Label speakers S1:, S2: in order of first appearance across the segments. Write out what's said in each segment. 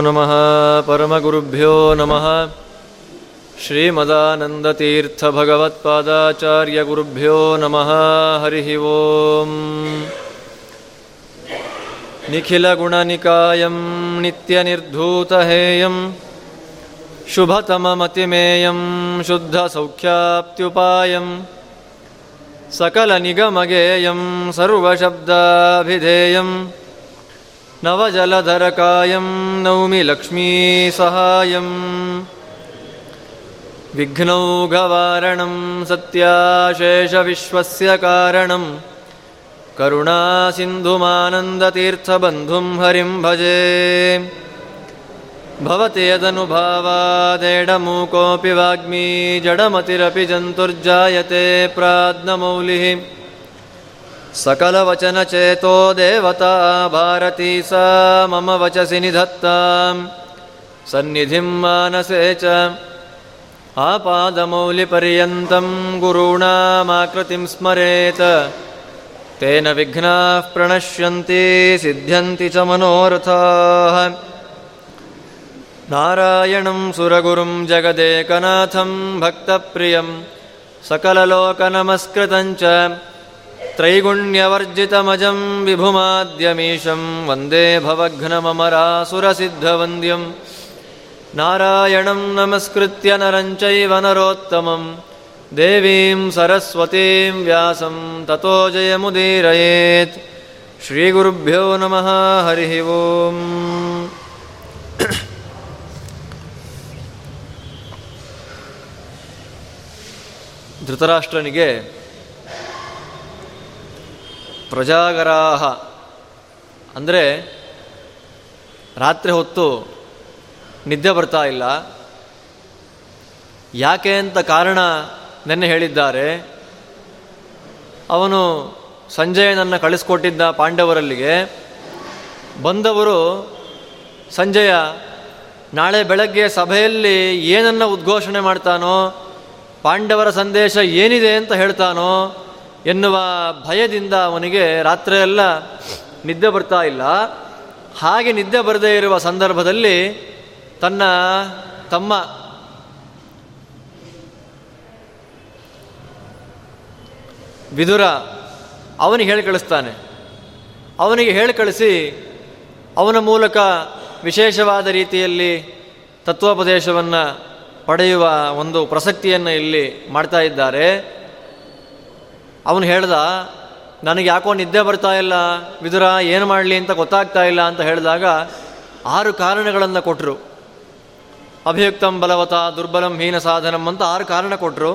S1: नमः। परमगुरुभ्यो नमः। श्रीमदानन्दतीर्थभगवत्पादाचार्यगुरुभ्यो नमः। हरिः ओम्। निखिलगुणनिकायं नित्यनिर्धूतहेयं शुभतममतिमेयं शुद्धसौख्याप्त्युपायं सकलनिगमगेयं सर्वशब्दाभिधेयम् नवजलधरकायं नौमि लक्ष्मीसहायम् विघ्नौघवारणं सत्याशेषविश्वस्य कारणं। करुणासिन्धुमानन्दतीर्थबन्धुं हरिं भजे। भवति यदनुभावादेडमूकोऽपि वाग्मी जडमतिरपि जन्तुर्जायते प्राज्ञमौलिः सकलवचनचेतो देवता भारती सा मम वचसि निधत्तां सन्निधिं मानसे च आपादमौलिपर्यन्तं गुरूणामाकृतिं स्मरेत् तेन विघ्नाः प्रणश्यन्ति सिद्ध्यन्ति च मनोरथाः नारायणं सुरगुरुं जगदेकनाथं भक्तप्रियं सकललोकनमस्कृतं च त्रैगुण्यवर्जितमजं विभुमाद्यमीशं वंदे भवघ्नममरासुरसिद्धवन्द्यं। नारायणं नमस्कृत्य नरं चैव नरोत्तमं। देवीं सरस्वतीं व्यासं ततो जयमुदीरयेत्। श्रीगुरुभ्यो नमः, हरिः ओम्। धृतराष्ट्रनिगे ಪ್ರಜಾಗರಾಹ. ಅಂದರೆ ರಾತ್ರಿ ಹೊತ್ತು ನಿದ್ದೆ ಬರ್ತಾ ಇಲ್ಲ. ಯಾಕೆ ಅಂತ ಕಾರಣ ನೆನ್ನೆ ಹೇಳಿದ್ದಾರೆ. ಅವನು ಸಂಜಯನನ್ನು ಕಳಿಸ್ಕೊಟ್ಟಿದ್ದ ಪಾಂಡವರಲ್ಲಿಗೆ. ಬಂದವರು ಸಂಜಯ, ನಾಳೆ ಬೆಳಗ್ಗೆ ಸಭೆಯಲ್ಲಿ ಏನನ್ನು ಉದ್ಘೋಷಣೆ ಮಾಡ್ತಾನೋ, ಪಾಂಡವರ ಸಂದೇಶ ಏನಿದೆ ಅಂತ ಹೇಳ್ತಾನೋ ಎನ್ನುವ ಭಯದಿಂದ ಅವನಿಗೆ ರಾತ್ರಿಯೆಲ್ಲ ನಿದ್ದೆ ಬರ್ತಾ ಇಲ್ಲ. ಹಾಗೆ ನಿದ್ದೆ ಬರದೇ ಇರುವ ಸಂದರ್ಭದಲ್ಲಿ ತನ್ನ ತಮ್ಮ ವಿದುರ ಅವನಿಗೆ ಹೇಳಿ ಕಳಿಸ್ತಾನೆ. ಅವನಿಗೆ ಹೇಳಿ ಕಳಿಸಿ ಅವನ ಮೂಲಕ ವಿಶೇಷವಾದ ರೀತಿಯಲ್ಲಿ ತತ್ವೋಪದೇಶವನ್ನು ಪಡೆಯುವ ಒಂದು ಪ್ರಸಕ್ತಿಯನ್ನು ಇಲ್ಲಿ ಮಾಡ್ತಾ ಇದ್ದಾರೆ. ಅವನು ಹೇಳ್ದ, ನನಗೆ ಯಾಕೋ ನಿದ್ದೆ ಬರ್ತಾ ಇಲ್ಲ, ವಿದುರ ಏನು ಮಾಡಲಿ ಅಂತ ಗೊತ್ತಾಗ್ತಾ ಇಲ್ಲ ಅಂತ ಹೇಳಿದಾಗ ಆರು ಕಾರಣಗಳನ್ನು ಕೊಟ್ಟರು ಅಭಿಯುಕ್ತಂ ಬಲವತ, ದುರ್ಬಲಂ ಹೀನ ಸಾಧನಂ ಅಂತ ಆರು ಕಾರಣ ಕೊಟ್ಟರು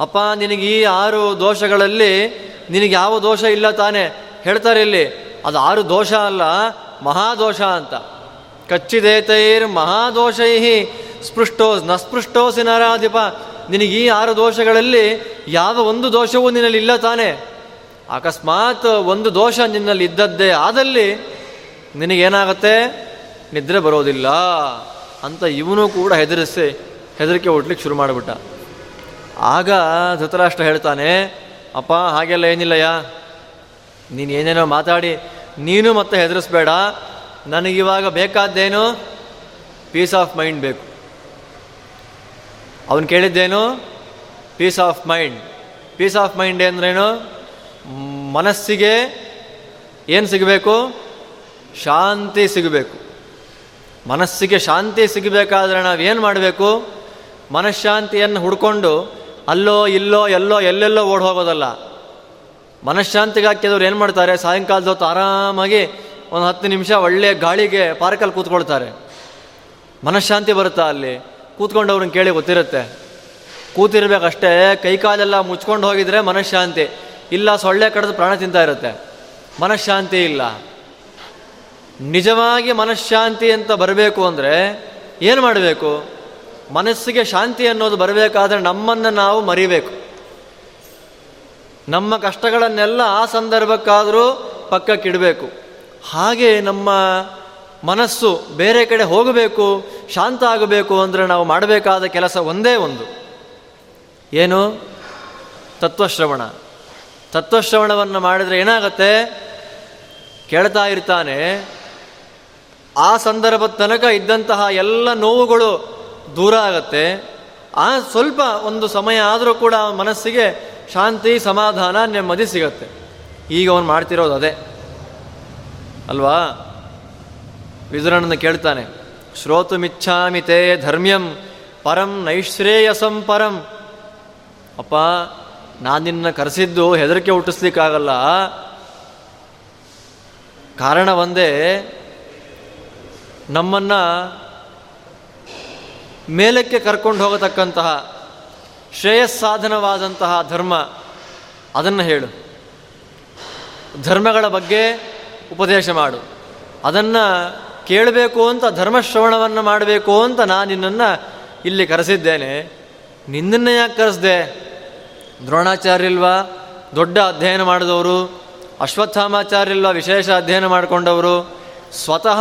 S1: ಅಪ್ಪ, ನಿನಗೆ ಈ ಆರು ದೋಷಗಳಲ್ಲಿ ನಿನಗೆ ಯಾವ ದೋಷ ಇಲ್ಲ ತಾನೆ, ಹೇಳ್ತಾರೆ ಇಲ್ಲಿ. ಅದು ಆರು ದೋಷ ಅಲ್ಲ, ಮಹಾದೋಷ ಅಂತ. ಕಚ್ಚಿದೇತೈರ್ ಮಹಾದೋಷೈ ಸ್ಪೃಷ್ಟೋಸಿ ನರಾಧಿಪ ನಿನಗೆ ಈ ಆರು ದೋಷಗಳಲ್ಲಿ ಯಾವ ಒಂದು ದೋಷವೂ ನಿನ್ನಲ್ಲಿ ಇಲ್ಲ ತಾನೇ. ಅಕಸ್ಮಾತ್ ಒಂದು ದೋಷ ನಿನ್ನಲ್ಲಿ ಇದ್ದದ್ದೇ ಆದಲ್ಲಿ ನಿನಗೇನಾಗತ್ತೆ? ನಿದ್ರೆ ಬರೋದಿಲ್ಲ ಅಂತ ಇವನು ಕೂಡ ಹೆದರಿಸಿ, ಹೆದರಿಕೆ ಹುಟ್ಲಿಕ್ಕೆ ಶುರು ಮಾಡಿಬಿಟ್ಟ. ಆಗ ಧೃತರಾಷ್ಟ್ರ ಹೇಳ್ತಾನೆ, ಅಪ್ಪ, ಹಾಗೆಲ್ಲ ಏನಿಲ್ಲಯ್ಯ? ನೀನು ಏನೇನೋ ಮಾತಾಡಿ, ನೀನು ಮತ್ತೆ ಹೆದರಿಸ್ಬೇಡ. ನನಗಿವಾಗ ಬೇಕಾದ್ದೇನು? ಪೀಸ್ ಆಫ್ ಮೈಂಡ್ ಬೇಕು. ಅವನು ಕೇಳಿದ್ದೇನು? Peace of mind peace of mind ಅಂದ್ರೇನು? ಮನಸ್ಸಿಗೆ ಏನು ಸಿಗಬೇಕು? ಶಾಂತಿ ಸಿಗಬೇಕು. ಮನಸ್ಸಿಗೆ ಶಾಂತಿ ಸಿಗಬೇಕಾದ್ರೆ ನಾವೇನು ಮಾಡಬೇಕು? ಮನಃಶಾಂತಿಯನ್ನು ಹುಡ್ಕೊಂಡು ಅಲ್ಲೋ, ಇಲ್ಲೋ, ಎಲ್ಲೋ, ಎಲ್ಲೆಲ್ಲೋ ಓಡ್ ಹೋಗೋದಲ್ಲ. ಮನಃಶಾಂತಿಗಾಗಿ ಏನು ಮಾಡ್ತಾರೆ? ಸಾಯಂಕಾಲದ ಹೊತ್ತು ಆರಾಮಾಗಿ ಒಂದು ಹತ್ತು ನಿಮಿಷ ಒಳ್ಳೆಯ ಗಾಳಿಗೆ ಪಾರ್ಕಲ್ಲಿ ಕೂತ್ಕೊಳ್ತಾರೆ. ಮನಃಶಾಂತಿ ಬರುತ್ತಾ ಅಲ್ಲಿ? ಕೂತ್ಕೊಂಡವ್ರನ್ನ ಕೇಳಿ ಗೊತ್ತಿರುತ್ತೆ. ಕೂತಿರ್ಬೇಕಷ್ಟೇ, ಕೈಕಾಲೆಲ್ಲ ಮುಚ್ಕೊಂಡು ಹೋಗಿದ್ರೆ ಮನಃಶಾಂತಿ. ಇಲ್ಲ, ಸೊಳ್ಳೆ ಕಡಿದು ಪ್ರಾಣ ತಿಂತಾ ಇರುತ್ತೆ. ಮನಃಶಾಂತಿ ಇಲ್ಲ. ನಿಜವಾಗಿ ಮನಃಶಾಂತಿ ಅಂತ ಬರಬೇಕು ಅಂದರೆ ಏನು ಮಾಡಬೇಕು? ಮನಸ್ಸಿಗೆ ಶಾಂತಿ ಅನ್ನೋದು ಬರಬೇಕಾದ್ರೆ ನಮ್ಮನ್ನು ನಾವು ಮರಿಬೇಕು. ನಮ್ಮ ಕಷ್ಟಗಳನ್ನೆಲ್ಲ ಆ ಸಂದರ್ಭಕ್ಕಾದರೂ ಪಕ್ಕಕ್ಕಿಡಬೇಕು. ಹಾಗೆ ನಮ್ಮ ಮನಸ್ಸು ಬೇರೆ ಕಡೆ ಹೋಗಬೇಕು, ಶಾಂತ ಆಗಬೇಕು ಅಂದರೆ ನಾವು ಮಾಡಬೇಕಾದ ಕೆಲಸ ಒಂದೇ ಒಂದು. ಏನು? ತತ್ವಶ್ರವಣ. ತತ್ವಶ್ರವಣವನ್ನು ಮಾಡಿದರೆ ಏನಾಗತ್ತೆ? ಕೇಳ್ತಾ ಇರ್ತಾನೆ. ಆ ಸಂದರ್ಭದ ತನಕ ಇದ್ದಂತಹ ಎಲ್ಲ ನೋವುಗಳು ದೂರ ಆಗತ್ತೆ. ಆ ಸ್ವಲ್ಪ ಒಂದು ಸಮಯ ಆದರೂ ಕೂಡ ಮನಸ್ಸಿಗೆ ಶಾಂತಿ, ಸಮಾಧಾನ, ನೆಮ್ಮದಿ ಸಿಗತ್ತೆ. ಈಗ ಅವನು ಮಾಡ್ತಿರೋದು ಅದೇ. ಅಲ್ವಾ? ವಿದುರನನ್ನು ಕೇಳ್ತಾನೆ ಶ್ರೋತುಮಿಚ್ಛಾಮಿ ತೇ ಧರ್ಮ್ಯಂ, ಪರಂ ನೈಶ್ರೇಯಸಂ ಪರಂ. ಅಪ್ಪ, ನಾನು ನಿನ್ನ ಕರೆಸಿದ್ದು ಹೆದರಿಕೆ ಹುಟ್ಟಿಸ್ಲಿಕ್ಕಾಗಲ್ಲ. ಕಾರಣ ಒಂದೇ, ನಮ್ಮನ್ನು ಮೇಲಕ್ಕೆ ಕರ್ಕೊಂಡು ಹೋಗತಕ್ಕಂತಹ ಶ್ರೇಯಸ್ಸಾಧನವಾದಂತಹ ಧರ್ಮ, ಅದನ್ನು ಹೇಳು. ಧರ್ಮಗಳ ಬಗ್ಗೆ ಉಪದೇಶ ಮಾಡು. ಅದನ್ನು ಕೇಳಬೇಕು ಅಂತ ಧರ್ಮಶ್ರವಣವನ್ನು ಮಾಡಬೇಕು ಅಂತ ನಾನು ನಿನ್ನನ್ನು ಇಲ್ಲಿ ಕರೆಸಿದ್ದೇನೆ. ನಿನ್ನನ್ನು ಯಾಕೆ ಕರೆಸ್ದೆ? ದ್ರೋಣಾಚಾರ್ಯಲ್ವಾ ದೊಡ್ಡ ಅಧ್ಯಯನ ಮಾಡಿದವರು. ಅಶ್ವತ್ಥಾಮಾಚಾರ್ಯಲ್ವಾ ವಿಶೇಷ ಅಧ್ಯಯನ ಮಾಡಿಕೊಂಡವರು. ಸ್ವತಃ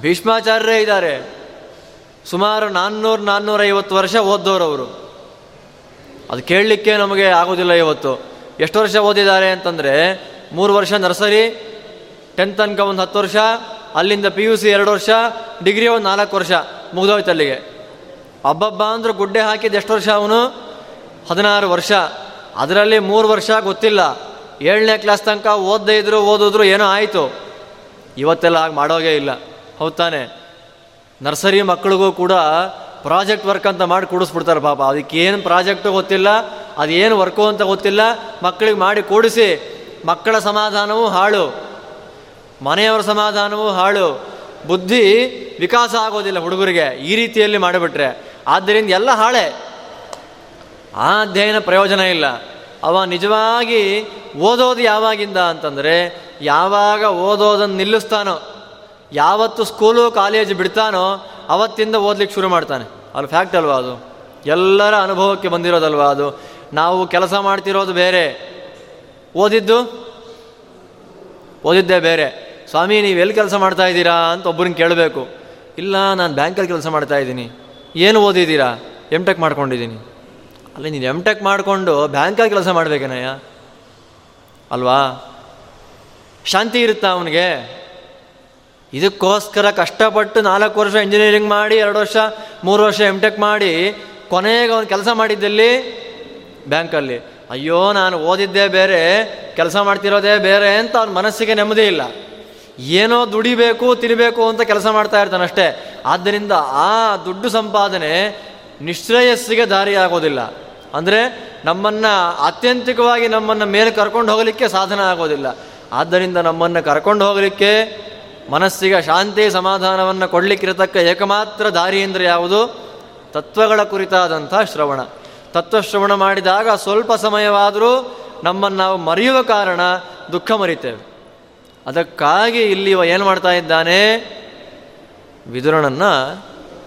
S1: ಭೀಷ್ಮಾಚಾರ್ಯರೇ ಇದ್ದಾರೆ. ಸುಮಾರು ನಾನ್ನೂರು ನಾನ್ನೂರೈವತ್ತು ವರ್ಷ ಓದ್ದವರವರು ಅದು ಕೇಳಲಿಕ್ಕೆ ನಮಗೆ ಆಗೋದಿಲ್ಲ ಇವತ್ತು. ಎಷ್ಟು ವರ್ಷ ಓದಿದ್ದಾರೆ ಅಂತಂದರೆ, ಮೂರು ವರ್ಷ ನರ್ಸರಿ, ಟೆಂತ್ ತನಕ ಒಂದು ಹತ್ತು ವರ್ಷ ಅಲ್ಲಿಂದ ಪಿ ಯು ಸಿ ಎರಡು ವರ್ಷ ಡಿಗ್ರಿ ಒಂದು ನಾಲ್ಕು ವರ್ಷ ಮುಗಿದೋಯ್ತು ಅಲ್ಲಿಗೆ. ಹಬ್ಬಬ್ಬ ಅಂದ್ರೆ ಗುಡ್ಡೆ ಹಾಕಿದ್ದು ಎಷ್ಟು ವರ್ಷ ಅವನು? ಹದಿನಾರು ವರ್ಷ. ಅದರಲ್ಲಿ ಮೂರು ವರ್ಷ ಗೊತ್ತಿಲ್ಲ. ಏಳನೇ ಕ್ಲಾಸ್ ತನಕ ಓದದೇ ಇದ್ರು, ಓದಿದ್ರು ಏನೋ ಆಯಿತು. ಇವತ್ತೆಲ್ಲ ಹಾಗೆ ಮಾಡೋಗೇ ಇಲ್ಲ. ಹೌದು ತಾನೆ? ನರ್ಸರಿ ಮಕ್ಕಳಿಗೂ ಕೂಡ ಪ್ರಾಜೆಕ್ಟ್ ವರ್ಕ್ ಅಂತ ಮಾಡಿ ಕೂಡಿಸ್ಬಿಡ್ತಾರೆ ಪಾಪ. ಅದಕ್ಕೇನು ಪ್ರಾಜೆಕ್ಟು ಗೊತ್ತಿಲ್ಲ, ಅದೇನು ವರ್ಕು ಅಂತ ಗೊತ್ತಿಲ್ಲ. ಮಕ್ಕಳಿಗೆ ಮಾಡಿ ಕೂಡಿಸಿ ಮಕ್ಕಳ ಸಮಾಧಾನವೂ ಹಾಳು. ಮನೆಯವರ ಸಮಾಧಾನವೂ ಹಾಳು. ಬುದ್ಧಿ ವಿಕಾಸ ಆಗೋದಿಲ್ಲ ಹುಡುಗರಿಗೆ. ಈ ರೀತಿಯಲ್ಲಿ ಮಾಡಿಬಿಟ್ರೆ. ಆದ್ದರಿಂದ ಎಲ್ಲ ಹಾಳೆ. ಆ ಅಧ್ಯಯನ ಪ್ರಯೋಜನ ಇಲ್ಲ. ಅವ ನಿಜವಾಗಿ ಓದೋದು ಯಾವಾಗಿಂದ ಅಂತಂದರೆ, ಯಾವಾಗ ಓದೋದನ್ನು ನಿಲ್ಲಿಸ್ತಾನೋ, ಯಾವತ್ತು ಸ್ಕೂಲು ಕಾಲೇಜ್ ಬಿಡ್ತಾನೋ, ಅವತ್ತಿಂದ ಓದ್ಲಿಕ್ಕೆ ಶುರು ಮಾಡ್ತಾನೆ. ಅಲ್ಲಿ ಫ್ಯಾಕ್ಟ್ ಅಲ್ವಾ ಅದು? ಎಲ್ಲರ ಅನುಭವಕ್ಕೆ ಬಂದಿರೋದಲ್ವಾ ಅದು? ನಾವು ಕೆಲಸ ಮಾಡ್ತಿರೋದು ಬೇರೆ. ಓದಿದ್ದು? ಓದಿದ್ದೇ ಬೇರೆ. ಸ್ವಾಮಿ, ನೀವು ಎಲ್ಲಿ ಕೆಲಸ ಮಾಡ್ತಾ ಇದ್ದೀರಾ ಅಂತ ಒಬ್ಬರನ್ನ ಕೇಳಬೇಕು. ಇಲ್ಲ, ನಾನು ಬ್ಯಾಂಕಲ್ಲಿ ಕೆಲಸ ಮಾಡ್ತಾ ಇದ್ದೀನಿ. ಏನು ಓದಿದ್ದೀರಾ? ಎಂ ಟೆಕ್ ಮಾಡ್ಕೊಂಡಿದ್ದೀನಿ. ಅಲ್ಲಿ ನೀನು ಎಂ ಟೆಕ್ ಮಾಡಿಕೊಂಡು ಬ್ಯಾಂಕಲ್ಲಿ ಕೆಲಸ ಮಾಡಬೇಕೇನಯ್ಯ? ಅಲ್ವಾ? ಶಾಂತಿ ಇರುತ್ತಾ ಅವನಿಗೆ? ಇದಕ್ಕೋಸ್ಕರ ಕಷ್ಟಪಟ್ಟು ನಾಲ್ಕು ವರ್ಷ ಇಂಜಿನಿಯರಿಂಗ್ ಮಾಡಿ, ಎರಡು ವರ್ಷ, ಮೂರು ವರ್ಷ ಎಂ ಟೆಕ್ ಮಾಡಿ, ಕೊನೆಗೆ ಅವನು ಕೆಲಸ ಮಾಡಿದ್ದಲ್ಲಿ? ಬ್ಯಾಂಕಲ್ಲಿ. ಅಯ್ಯೋ, ನಾನು ಓದಿದ್ದೇ ಬೇರೆ, ಕೆಲಸ ಮಾಡ್ತಿರೋದೇ ಬೇರೆ ಅಂತ ಅವನ ಮನಸ್ಸಿಗೆ ನೆಮ್ಮದಿ ಇಲ್ಲ. ಏನೋ ದುಡಿಬೇಕು ತಿನ್ನಬೇಕು ಅಂತ ಕೆಲಸ ಮಾಡ್ತಾ ಇರ್ತಾನೆ ಅಷ್ಟೇ. ಆದ್ದರಿಂದ ಆ ದುಡ್ಡು ಸಂಪಾದನೆ ನಿಶ್ರೇಯಸ್ಸಿಗೆ ದಾರಿ ಆಗೋದಿಲ್ಲ ಅಂದರೆ ನಮ್ಮನ್ನು ಆತ್ಯಂತಿಕವಾಗಿ ನಮ್ಮನ್ನು ಮೇಲೆ ಕರ್ಕೊಂಡು ಹೋಗಲಿಕ್ಕೆ ಸಾಧನ ಆಗೋದಿಲ್ಲ. ಆದ್ದರಿಂದ ನಮ್ಮನ್ನು ಕರ್ಕೊಂಡು ಹೋಗಲಿಕ್ಕೆ ಮನಸ್ಸಿಗೆ ಶಾಂತಿ ಸಮಾಧಾನವನ್ನು ಕೊಡಲಿಕ್ಕಿರತಕ್ಕ ಏಕಮಾತ್ರ ದಾರಿ ಅಂದರೆ ಯಾವುದು? ತತ್ವಗಳ ಕುರಿತಾದಂಥ ಶ್ರವಣ. ತತ್ವಶ್ರವಣ ಮಾಡಿದಾಗ ಸ್ವಲ್ಪ ಸಮಯವಾದರೂ ನಮ್ಮನ್ನು ನಾವು ಮರೆಯುವ ಕಾರಣ ದುಃಖ ಮರಿತೇವೆ. ಅದಕ್ಕಾಗಿ ಇಲ್ಲಿ ಏನು ಮಾಡ್ತಾ ಇದ್ದಾನೆ? ವಿದುರನನ್ನು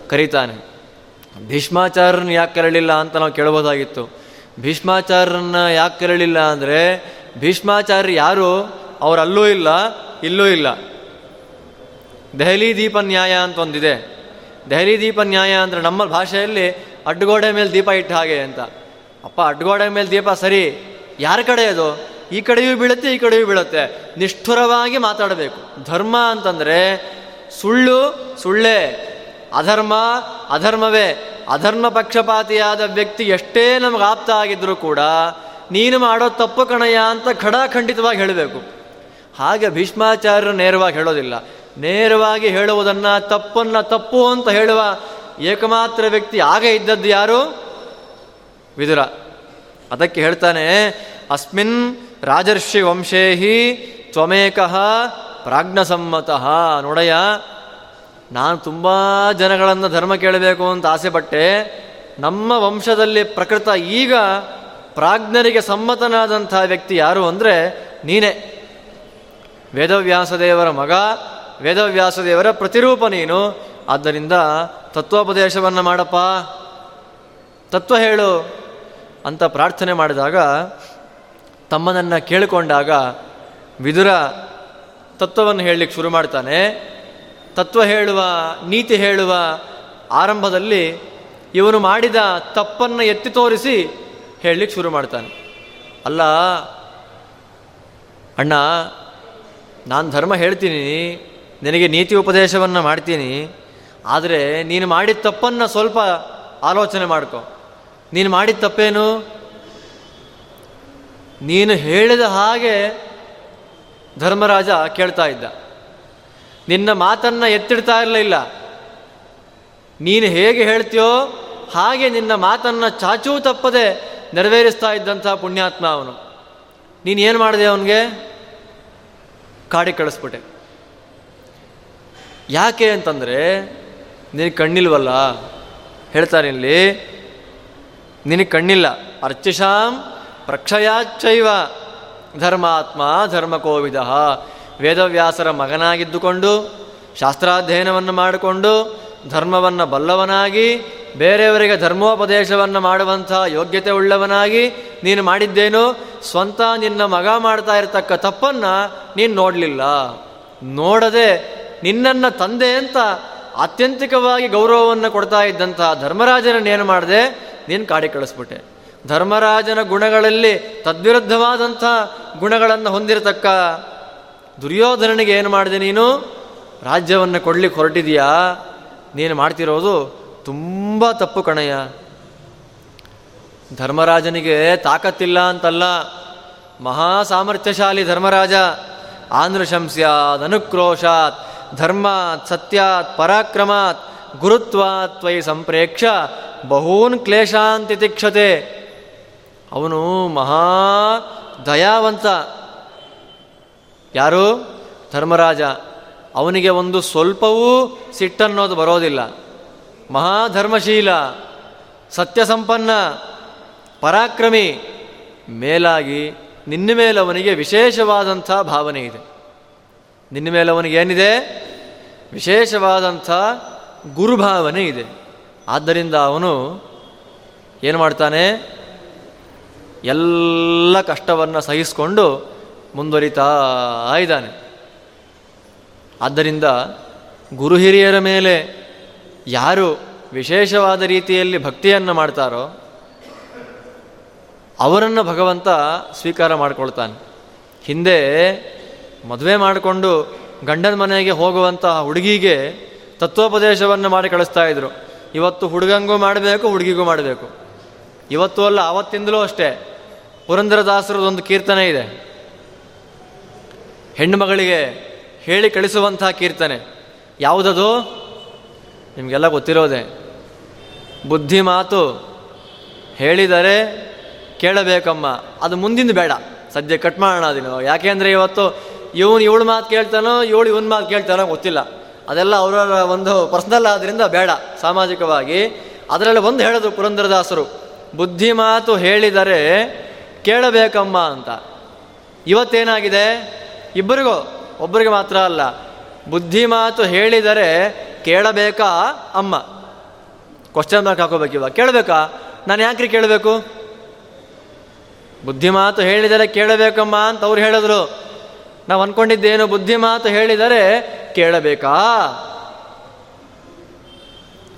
S1: ಕರೀತಾನೆ. ಭೀಷ್ಮಾಚಾರ್ಯನ ಯಾಕೆ ಕರಳಿಲ್ಲ ಅಂತ ನಾವು ಕೇಳ್ಬೋದಾಗಿತ್ತು ಭೀಷ್ಮಾಚಾರ್ಯನ ಯಾಕೆ ಕರಳಿಲ್ಲ ಅಂದರೆ, ಭೀಷ್ಮಾಚಾರ್ಯ ಯಾರು? ಅವರಲ್ಲೂ ಇಲ್ಲ, ಇಲ್ಲೂ ಇಲ್ಲ. ದೆಹಲಿ ದೀಪ ನ್ಯಾಯ ಅಂತ ಒಂದಿದೆ. ದೆಹಲಿ ದೀಪ ನ್ಯಾಯ ಅಂದರೆ ನಮ್ಮ ಭಾಷೆಯಲ್ಲಿ ಅಡ್ಡಗೋಡೆ ಮೇಲೆ ದೀಪ ಇಟ್ಟ ಹಾಗೆ ಅಂತ. ಅಪ್ಪ ಅಡ್ಡಗೋಡೆ ಮೇಲೆ ದೀಪ ಸರಿ. ಯಾರ ಕಡೆ ಅದು? ಈ ಕಡೆಯೂ ಬೀಳುತ್ತೆ, ಈ ಕಡೆಯೂ ಬೀಳುತ್ತೆ. ನಿಷ್ಠುರವಾಗಿ ಮಾತಾಡಬೇಕು. ಧರ್ಮ ಅಂತಂದರೆ ಸುಳ್ಳು, ಸುಳ್ಳೇ. ಅಧರ್ಮ, ಅಧರ್ಮವೇ. ಅಧರ್ಮ ಪಕ್ಷಪಾತಿಯಾದ ವ್ಯಕ್ತಿ ಎಷ್ಟೇ ನಮಗೆ ಆಪ್ತ ಆಗಿದ್ರೂ ಕೂಡ ನೀನು ಮಾಡೋ ತಪ್ಪು ಕಣಯ್ಯ ಅಂತ ಖಡಾಖಂಡಿತವಾಗಿ ಹೇಳಬೇಕು. ಹಾಗೆ ಭೀಷ್ಮಾಚಾರ್ಯರು ನೇರವಾಗಿ ಹೇಳೋದಿಲ್ಲ. ನೇರವಾಗಿ ಹೇಳುವುದನ್ನು ತಪ್ಪನ್ನು ತಪ್ಪು ಅಂತ ಹೇಳುವ ಏಕಮಾತ್ರ ವ್ಯಕ್ತಿ ಆಗ ಇದ್ದದ್ದು ಯಾರು? ವಿದುರ. ಅದಕ್ಕೆ ಹೇಳ್ತಾನೆ, ಅಸ್ಮಿನ್ ರಾಜರ್ಷಿ ವಂಶೇಹಿ ತ್ವಮೇಕಃ ಪ್ರಾಜ್ಞಸಮ್ಮತಃ. ನೋಡಯ್ಯ, ನಾನು ತುಂಬ ಜನಗಳನ್ನು ಧರ್ಮ ಕೇಳಬೇಕು ಅಂತ ಆಸೆ ಪಟ್ಟೆ ನಮ್ಮ ವಂಶದಲ್ಲಿ ಪ್ರಕೃತ ಈಗ ಪ್ರಾಜ್ಞರಿಗೆ ಸಮ್ಮತನಾದಂಥ ವ್ಯಕ್ತಿ ಯಾರು ಅಂದರೆ ನೀನೇ. ವೇದವ್ಯಾಸದೇವರ ಮಗ, ವೇದವ್ಯಾಸದೇವರ ಪ್ರತಿರೂಪ ನೀನು. ಆದ್ದರಿಂದ ತತ್ವೋಪದೇಶವನ್ನು ಮಾಡಪ್ಪ. ತತ್ವ ಹೇಳು ಅಂತ ಪ್ರಾರ್ಥನೆ ಮಾಡಿದಾಗ ತಮ್ಮನನ್ನು ಕೇಳಿಕೊಂಡಾಗ ವಿದುರ ತತ್ವವನ್ನು ಹೇಳಲಿಕ್ಕೆ ಶುರು ಮಾಡ್ತಾನೆ. ತತ್ವ ಹೇಳುವ, ನೀತಿ ಹೇಳುವ ಆರಂಭದಲ್ಲಿ ಇವನು ಮಾಡಿದ ತಪ್ಪನ್ನು ಎತ್ತಿ ತೋರಿಸಿ ಹೇಳಲಿಕ್ಕೆ ಶುರು ಮಾಡ್ತಾನೆ. ಅಲ್ಲ, ಅಣ್ಣ, ನಾನು ಧರ್ಮ ಹೇಳ್ತೀನಿ, ನಿನಗೆ ನೀತಿ ಉಪದೇಶವನ್ನು ಮಾಡ್ತೀನಿ, ಆದರೆ ನೀನು ಮಾಡಿದ ತಪ್ಪನ್ನು ಸ್ವಲ್ಪ ಆಲೋಚನೆ ಮಾಡ್ಕೊ. ನೀನು ಮಾಡಿದ ತಪ್ಪೇನು? ನೀನು ಹೇಳಿದ ಹಾಗೆ ಧರ್ಮರಾಜ ಕೇಳ್ತಾ ಇದ್ದ. ನಿನ್ನ ಮಾತನ್ನು ಎತ್ತಿಡ್ತಾ ಇರಲಿಲ್ಲ. ನೀನು ಹೇಗೆ ಹೇಳ್ತೀಯೋ ಹಾಗೆ ನಿನ್ನ ಮಾತನ್ನು ಚಾಚೂ ತಪ್ಪದೆ ನೆರವೇರಿಸ್ತಾ ಇದ್ದಂಥ ಪುಣ್ಯಾತ್ಮ ಅವನು. ನೀನು ಏನು ಮಾಡಿದೆ ಅವನಿಗೆ? ಕಾಡಿ ಕಳಿಸ್ಬಿಟ್ಟೆ. ಯಾಕೆ ಅಂತಂದರೆ ನಿನಗೆ ಕಣ್ಣಿಲ್ವಲ್ಲ? ಹೇಳ್ತಾರೆ ಇಲ್ಲಿ ನಿನಗೆ ಕಣ್ಣಿಲ್ಲ. ಅರ್ಚಿಷಾಂ ಪ್ರಕ್ಷಯಾಚ್ಚೈವ ಧರ್ಮಾತ್ಮ ಧರ್ಮಕೋವಿದ. ವೇದವ್ಯಾಸರ ಮಗನಾಗಿದ್ದುಕೊಂಡು, ಶಾಸ್ತ್ರಾಧ್ಯಯನವನ್ನು ಮಾಡಿಕೊಂಡು, ಧರ್ಮವನ್ನು ಬಲ್ಲವನಾಗಿ, ಬೇರೆಯವರಿಗೆ ಧರ್ಮೋಪದೇಶವನ್ನು ಮಾಡುವಂಥ ಯೋಗ್ಯತೆ ಉಳ್ಳವನಾಗಿ ನೀನು ಮಾಡಿದ್ದೇನು, ಸ್ವಂತ ನಿನ್ನ ಮಗ ಮಾಡ್ತಾ ಇರತಕ್ಕ ತಪ್ಪನ್ನು ನೀನು ನೋಡಲಿಲ್ಲ. ನೋಡದೆ ನಿನ್ನನ್ನು ತಂದೆ ಅಂತ ಆತ್ಯಂತಿಕವಾಗಿ ಗೌರವವನ್ನು ಕೊಡ್ತಾ ಇದ್ದಂಥ ಧರ್ಮರಾಜನನ್ನೇನು ಮಾಡಿದೆ, ನೀನು ಕಾಡಿ ಕಳಿಸ್ಬಿಟ್ಟೆ. ಧರ್ಮರಾಜನ ಗುಣಗಳಲ್ಲಿ ತದ್ವಿರುದ್ಧವಾದಂಥ ಗುಣಗಳನ್ನು ಹೊಂದಿರತಕ್ಕ ದುರ್ಯೋಧನನಿಗೆ ಏನು ಮಾಡಿದೆ ನೀನು? ರಾಜ್ಯವನ್ನು ಕೊಡ್ಲಿಕ್ಕೆ ಹೊರಟಿದೆಯಾ. ನೀನು ಮಾಡ್ತಿರೋದು ತುಂಬ ತಪ್ಪು ಕಣಯ್ಯ. ಧರ್ಮರಾಜನಿಗೆ ತಾಕತ್ತಿಲ್ಲ ಅಂತಲ್ಲ. ಮಹಾ ಸಾಮರ್ಥ್ಯಶಾಲಿ ಧರ್ಮರಾಜ. ಆಂಧ್ರಶಂಸ್ಯಾತ್ ಅನುಕ್ರೋಶಾತ್, ಧರ್ಮಾತ್, ಸತ್ಯಾತ್, ಪರಾಕ್ರಮಾತ್ ಗುರುತ್ವಾತ್ವಯಿ ಸಂಪ್ರೇಕ್ಷ. ಬಹೂನ್ ಕ್ಲೇಶಾಂತಿ ತಿಕ್ಷತೆ. ಅವನು ಮಹಾ ದಯಾವಂತ. ಯಾರು? ಧರ್ಮರಾಜ. ಅವನಿಗೆ ಒಂದು ಸ್ವಲ್ಪವೂ ಸಿಟ್ಟನ್ನೋದು ಬರೋದಿಲ್ಲ. ಮಹಾಧರ್ಮಶೀಲ ಸತ್ಯಸಂಪನ್ನ, ಪರಾಕ್ರಮಿ, ಮೇಲಾಗಿ ನಿನ್ನ ಮೇಲೆ ಅವನಿಗೆ ವಿಶೇಷವಾದಂಥ ಭಾವನೆ ಇದೆ. ನಿನ್ನ ಮೇಲೆ ಅವನಿಗೆ ಏನಿದೆ? ವಿಶೇಷವಾದಂಥ ಗುರುಭಾವನೆ ಇದೆ. ಆದ್ದರಿಂದ ಅವನು ಏನು ಮಾಡ್ತಾನೆ? ಎಲ್ಲ ಕಷ್ಟವನ್ನು ಸಹಿಸಿಕೊಂಡು ಮುಂದುವರಿತಾ ಇದ್ದಾನೆ. ಆದ್ದರಿಂದ ಗುರು ಹಿರಿಯರ ಮೇಲೆ ಯಾರು ವಿಶೇಷವಾದ ರೀತಿಯಲ್ಲಿ ಭಕ್ತಿಯನ್ನು ಮಾಡ್ತಾರೋ ಅವರನ್ನು ಭಗವಂತ ಸ್ವೀಕಾರ ಮಾಡಿಕೊಳ್ತಾನೆ. ಹಿಂದೆ ಮದುವೆ ಮಾಡಿಕೊಂಡು ಗಂಡನ ಮನೆಗೆ ಹೋಗುವಂತಹ ಹುಡುಗಿಗೆ ತತ್ವೋಪದೇಶವನ್ನು ಮಾಡಿ ಕಳಿಸ್ತಾ ಇದ್ರು. ಇವತ್ತು ಹುಡುಗಂಗೂ ಮಾಡಬೇಕು, ಹುಡುಗಿಗೂ ಮಾಡಬೇಕು. ಇವತ್ತು ಅಲ್ಲ ಆವತ್ತಿಂದಲೂ ಅಷ್ಟೇ. ಪುರಂದರದಾಸರದೊಂದು ಕೀರ್ತನೆ ಇದೆ. ಹೆಣ್ಣು ಮಗಳಿಗೆ ಹೇಳಿ ಕಳಿಸುವಂತಹ ಕೀರ್ತನೆ. ಯಾವುದದು? ನಿಮಗೆಲ್ಲ ಗೊತ್ತಿರೋದೆ. ಬುದ್ಧಿ ಮಾತು ಹೇಳಿದರೆ ಕೇಳಬೇಕಮ್ಮ. ಅದು ಮುಂದಿನ ಬೇಡ. ಸದ್ಯ ಕಟ್ ಮಾಡೋಣ ಅದನ್ನು ಯಾಕೆಂದರೆ ಇವತ್ತು ಇವನು ಇವಳು ಮಾತು ಕೇಳ್ತಾನೋ ಇವಳು ಇವನ ಮಾತು ಕೇಳ್ತಾನೋ ಗೊತ್ತಿಲ್ಲ. ಅದೆಲ್ಲ ಅವರವರ ಒಂದು ಪರ್ಸ್ನಲ್ ಆದ್ದರಿಂದ ಬೇಡ ಸಾಮಾಜಿಕವಾಗಿ. ಅದರಲ್ಲಿ ಒಂದು ಹೇಳೋದು ಪುರಂದರದಾಸರು. ಬುದ್ಧಿ ಮಾತು ಹೇಳಿದರೆ ಕೇಳಬೇಕಮ್ಮ ಅಂತ. ಇವತ್ತೇನಾಗಿದೆ? ಇಬ್ಬರಿಗೂ, ಒಬ್ಬರಿಗೆ ಮಾತ್ರ ಅಲ್ಲ. ಬುದ್ಧಿ ಮಾತು ಹೇಳಿದರೆ ಕೇಳಬೇಕಾ ಅಮ್ಮ? ಕ್ವಶನ್ ಮಾರ್ಕ್ ಹಾಕೋಬೇಕು ಕೇಳಬೇಕಾ? ನಾನು ಯಾಕ್ರಿ ಕೇಳಬೇಕು? ಬುದ್ಧಿ ಮಾತು ಹೇಳಿದರೆ ಕೇಳಬೇಕಮ್ಮ ಅಂತ ಅವ್ರು ಹೇಳಿದ್ರು. ನಾವು ಅಂದ್ಕೊಂಡಿದ್ದೇನು ಬುದ್ಧಿ ಮಾತು ಹೇಳಿದರೆ ಕೇಳಬೇಕಾ?